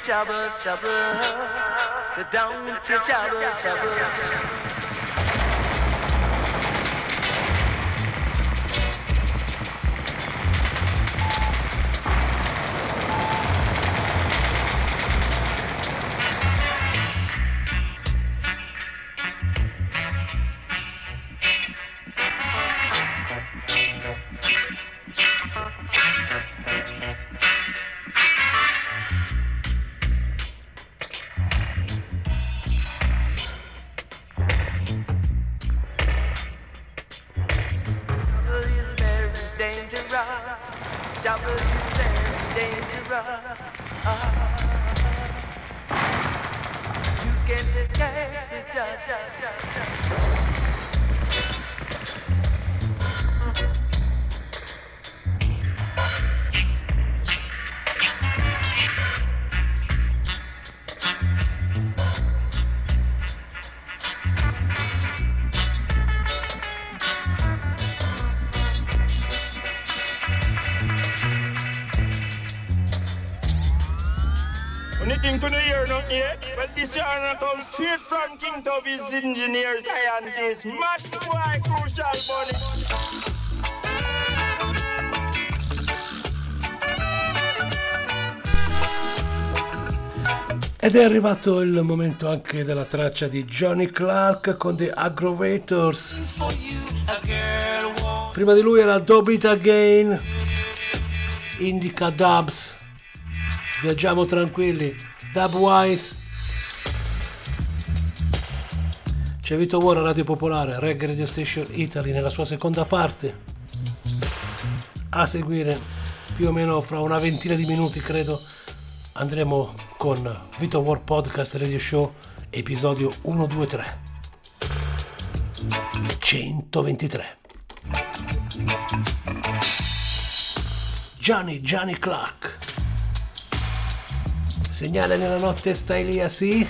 Don't you trouble, trouble. So don't you dangerous. You can't escape this job, year I come straight from King Tubby's engineers, scientists. Mash the boy, crucial bunny. Ed è arrivato il momento anche della traccia di Johnny Clark con The Aggrovators. Prima di lui era Do It Again, Indica Dubs. Viaggiamo tranquilli, Dubwise. C'è Vito War a Radio Popolare, Reggae Radio Station Italy nella sua seconda parte. A seguire, più o meno fra una ventina di minuti credo, andremo con Vito War Podcast Radio Show episodio 123 123 Johnny Johnny Clark. Segnale nella notte stai lì a sì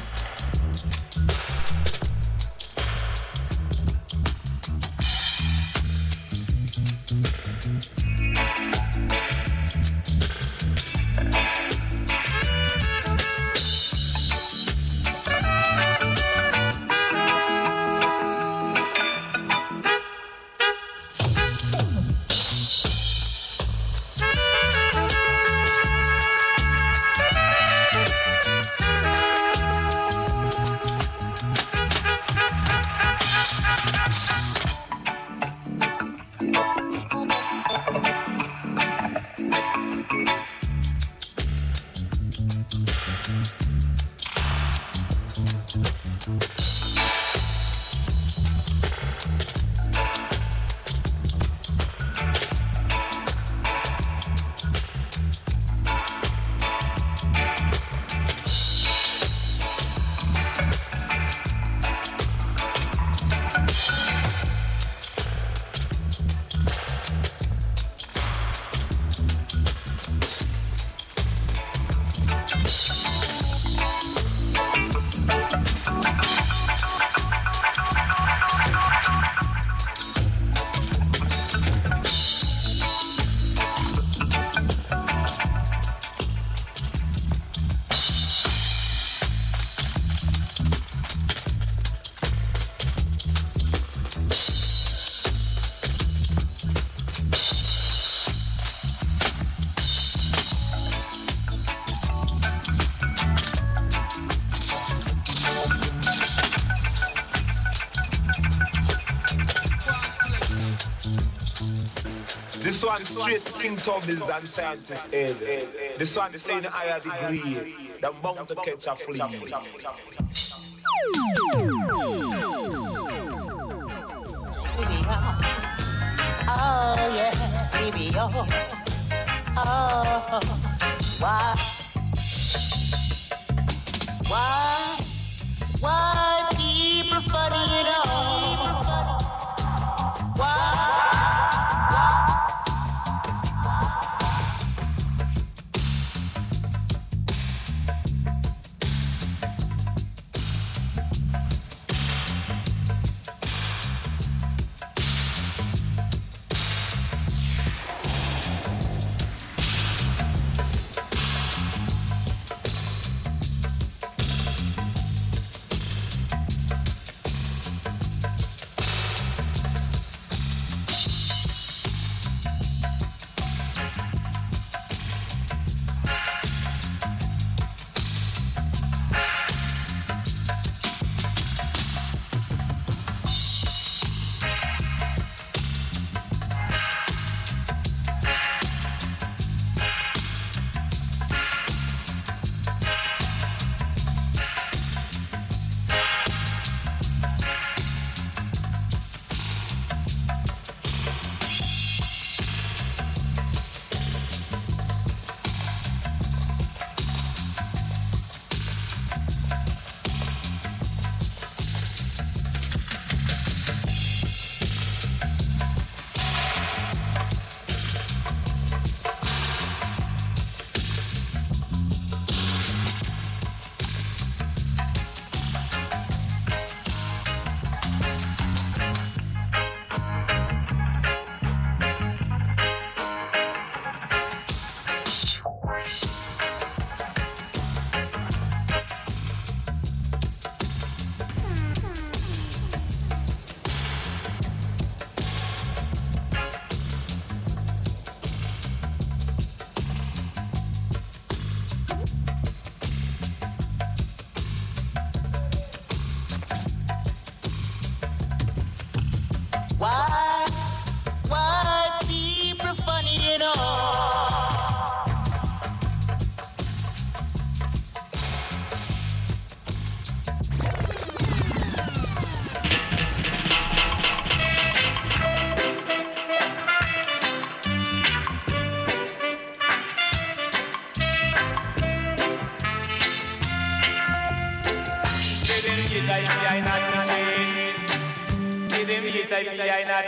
Tommy's and scientists head. The sun is in higher degree, the bound to catch a flea. Oh yes, leave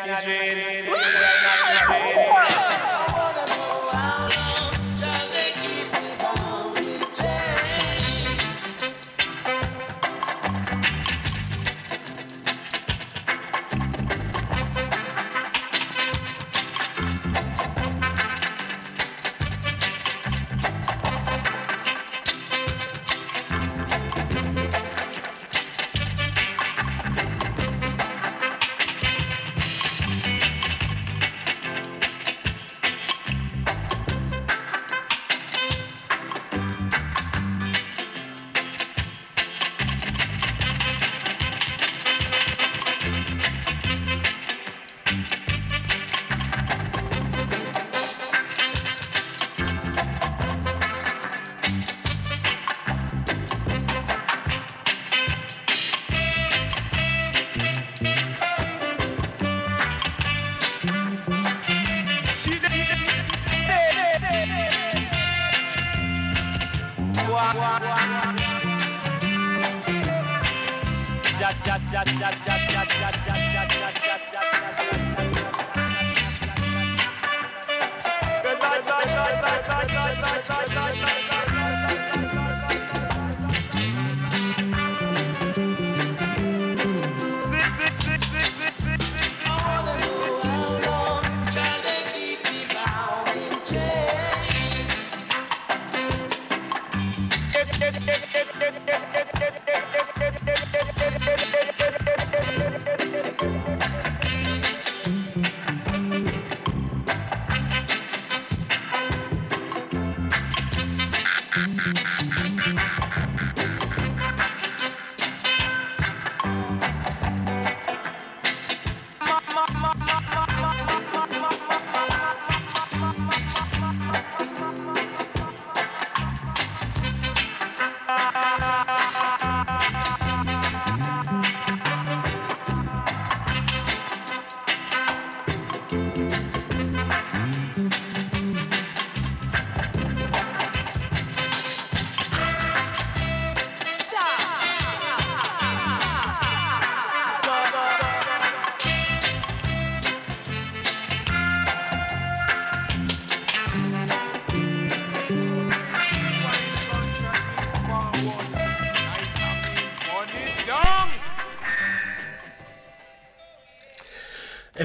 Jesus.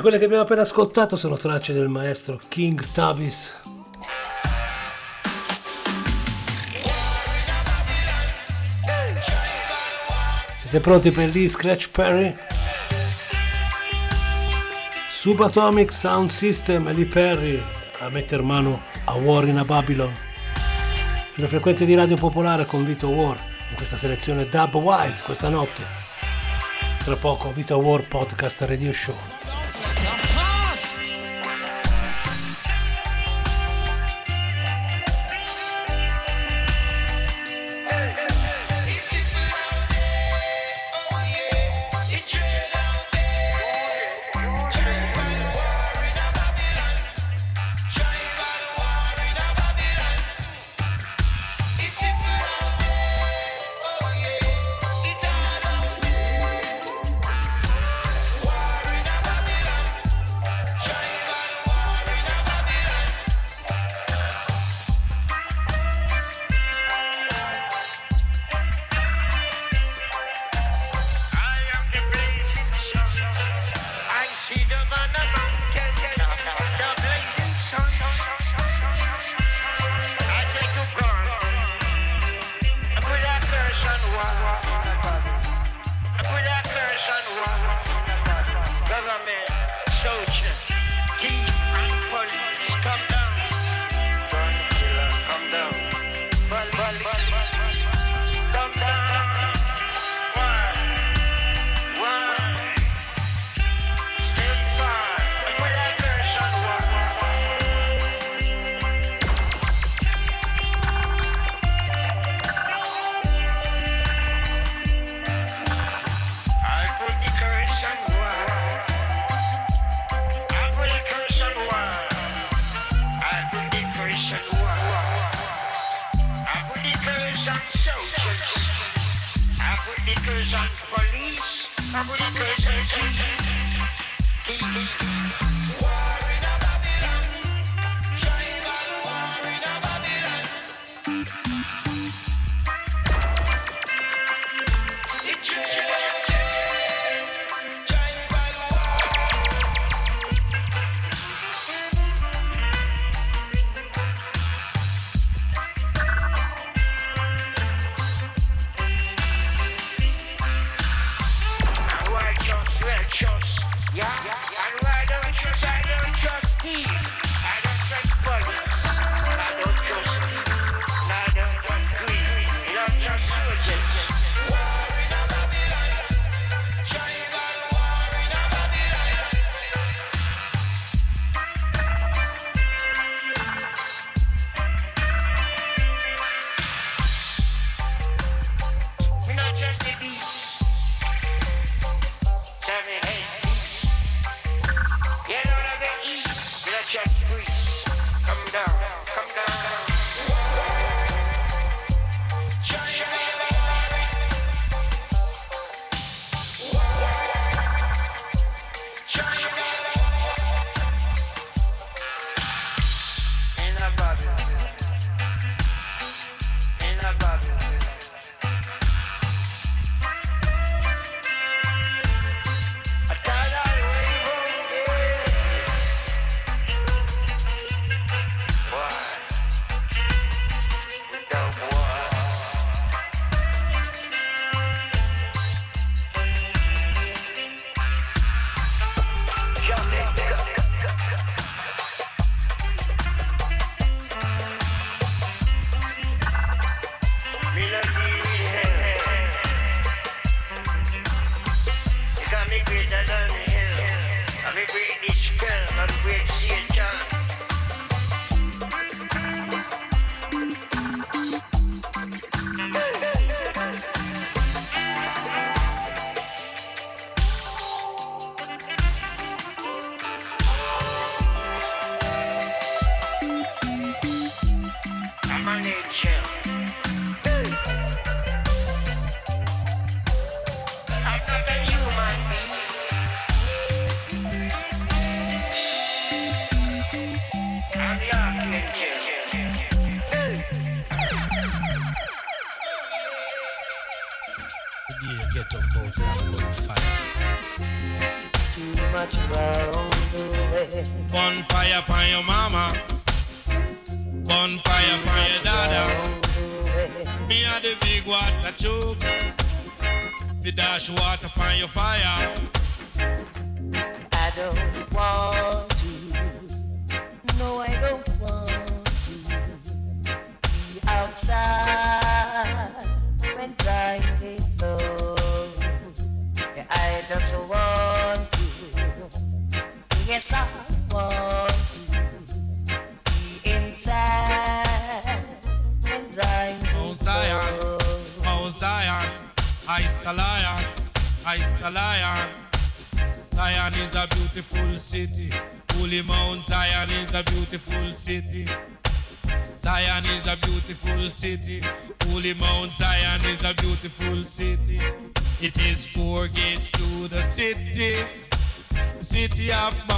quelle che abbiamo appena ascoltato sono tracce del maestro King Tabis. Siete pronti per gli Scratch Perry? Subatomic Sound System e Lee Perry a metter mano a War in a Babylon. Sulle frequenze di Radio Popolare con Vito War in questa selezione Dub Wise questa notte. Tra poco Vito War Podcast Radio Show.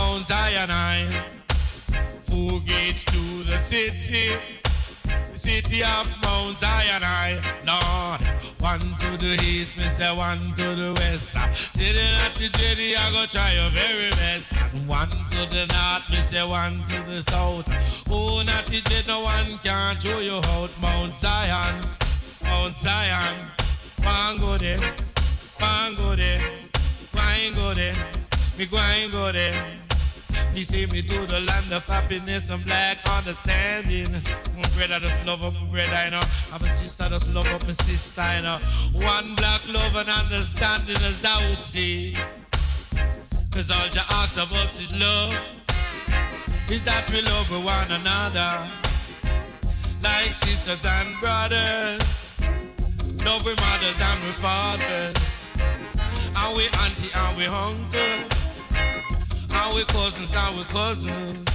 Mount Zion. I. Four gates to the city. City of Mount Zion, I Lord. One to the east, me say one to the west. Did it not the jetty, I go try your very best. One to the north, me say one to the south. Oh, not jet, no one can show you out. Mount Zion, Mount Zion. One go there, one go there, go there, me going go there. He see me to the land of happiness and black understanding. My brother just love up my brother, you know. And my sister just love up my sister, you know. One black love and understanding is out, see. Cause all you ask of us is love. Is that we love one another. Like sisters and brothers. Love we mothers and we fathers. And we auntie and we uncle. And we cousins and we cousins.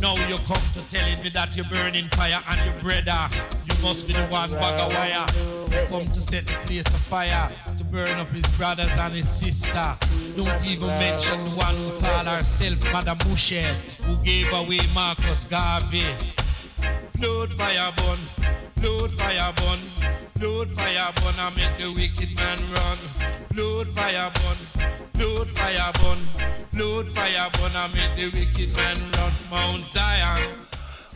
Now you come to telling me that you're burning fire and your brother. You must be the one bag of wire. Come to set the place afire. To burn up his brothers and his sister. Don't even mention the one who called herself Madame Bouchette. Who gave away Marcus Garvey. Blood fire burn, blood fire burn, blood fire burn, I make the wicked man run. Blood fire burn, blood fire burn, blood fire burn, I make the wicked man run. Mount Zion.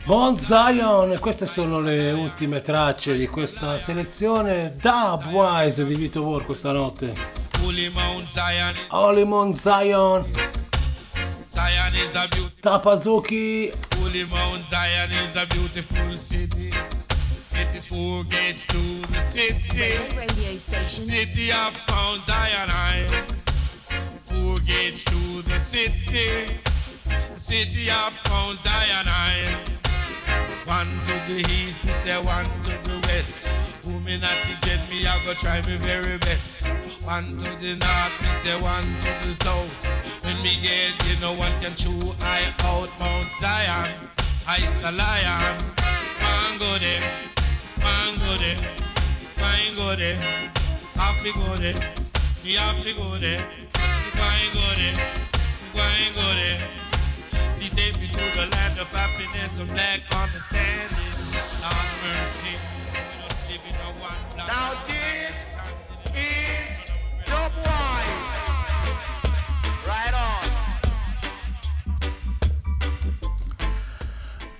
Mount Zion, e queste sono le ultime tracce di questa selezione Dubwise di Vito War questa notte. Holy Mount Zion, Holy Mount Zion, Zion is a beautiful. Tapazuki, Holy Mount Zion is a beautiful city. It is four gates to the city. Radio station. City of Mount Zion, I. Four gates to the city. City of Mount Zion, I. One to the east, me say one to the west. Who me not to jet me, I go try me very best. One to the north, me say one to the south. When me get, you know one can chew I out Mount Zion. I's the lion. One go there, one go there, one go there. Have to go there, me have to go there. Going go there, going go there. He take me to the land of happiness and black understanding. Lord mercy, we just live in a one. Now this is Wise.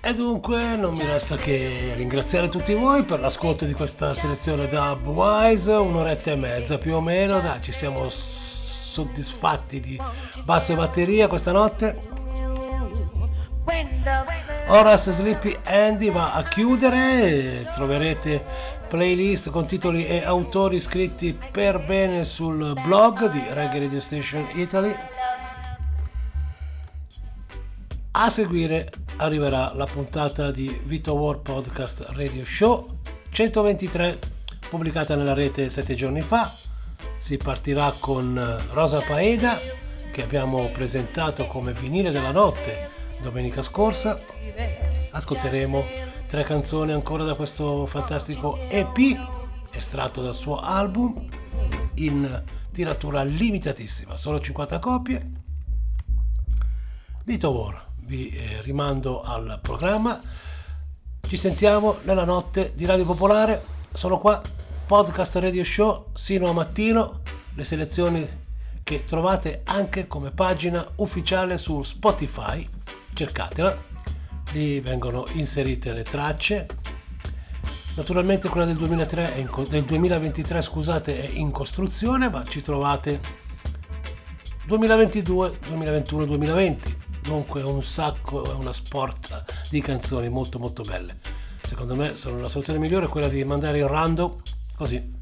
E dunque non mi resta che ringraziare tutti voi per l'ascolto di questa selezione Dubwise, un'oretta e mezza più o meno, dai ci siamo soddisfatti di basse batteria questa notte. Horace Sleepy Andy va a chiudere, troverete playlist con titoli e autori scritti per bene sul blog di Reggae Radio Station Italy. A seguire arriverà la puntata di Vito War Podcast Radio Show 123 pubblicata nella rete sette giorni fa. Si partirà con Rosa Paeda che abbiamo presentato come vinile della notte domenica scorsa. Ascolteremo tre canzoni ancora da questo fantastico EP estratto dal suo album in tiratura limitatissima, solo 50 copie. Vito War, vi eh, rimando al programma. Ci sentiamo nella notte di Radio Popolare. Sono qua, podcast radio show, sino a mattino. Le selezioni che trovate anche come pagina ufficiale su Spotify, cercatela, lì vengono inserite le tracce. Naturalmente quella del, 2003 in, del 2023 scusate, è in costruzione, ma ci trovate 2022, 2021, 2020. Dunque un sacco, è una sport di canzoni molto molto belle. Secondo me sono la soluzione migliore quella di mandare in random, così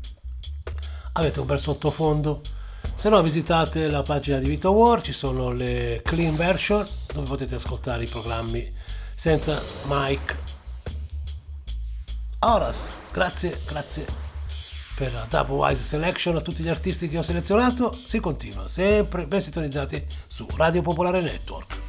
avete un bel sottofondo. Se no visitate la pagina di Vito War, ci sono le clean version dove potete ascoltare i programmi senza mic. Horas, grazie, grazie per la Double Wise Selection a tutti gli artisti che ho selezionato. Si continua sempre ben sintonizzati su Radio Popolare Network.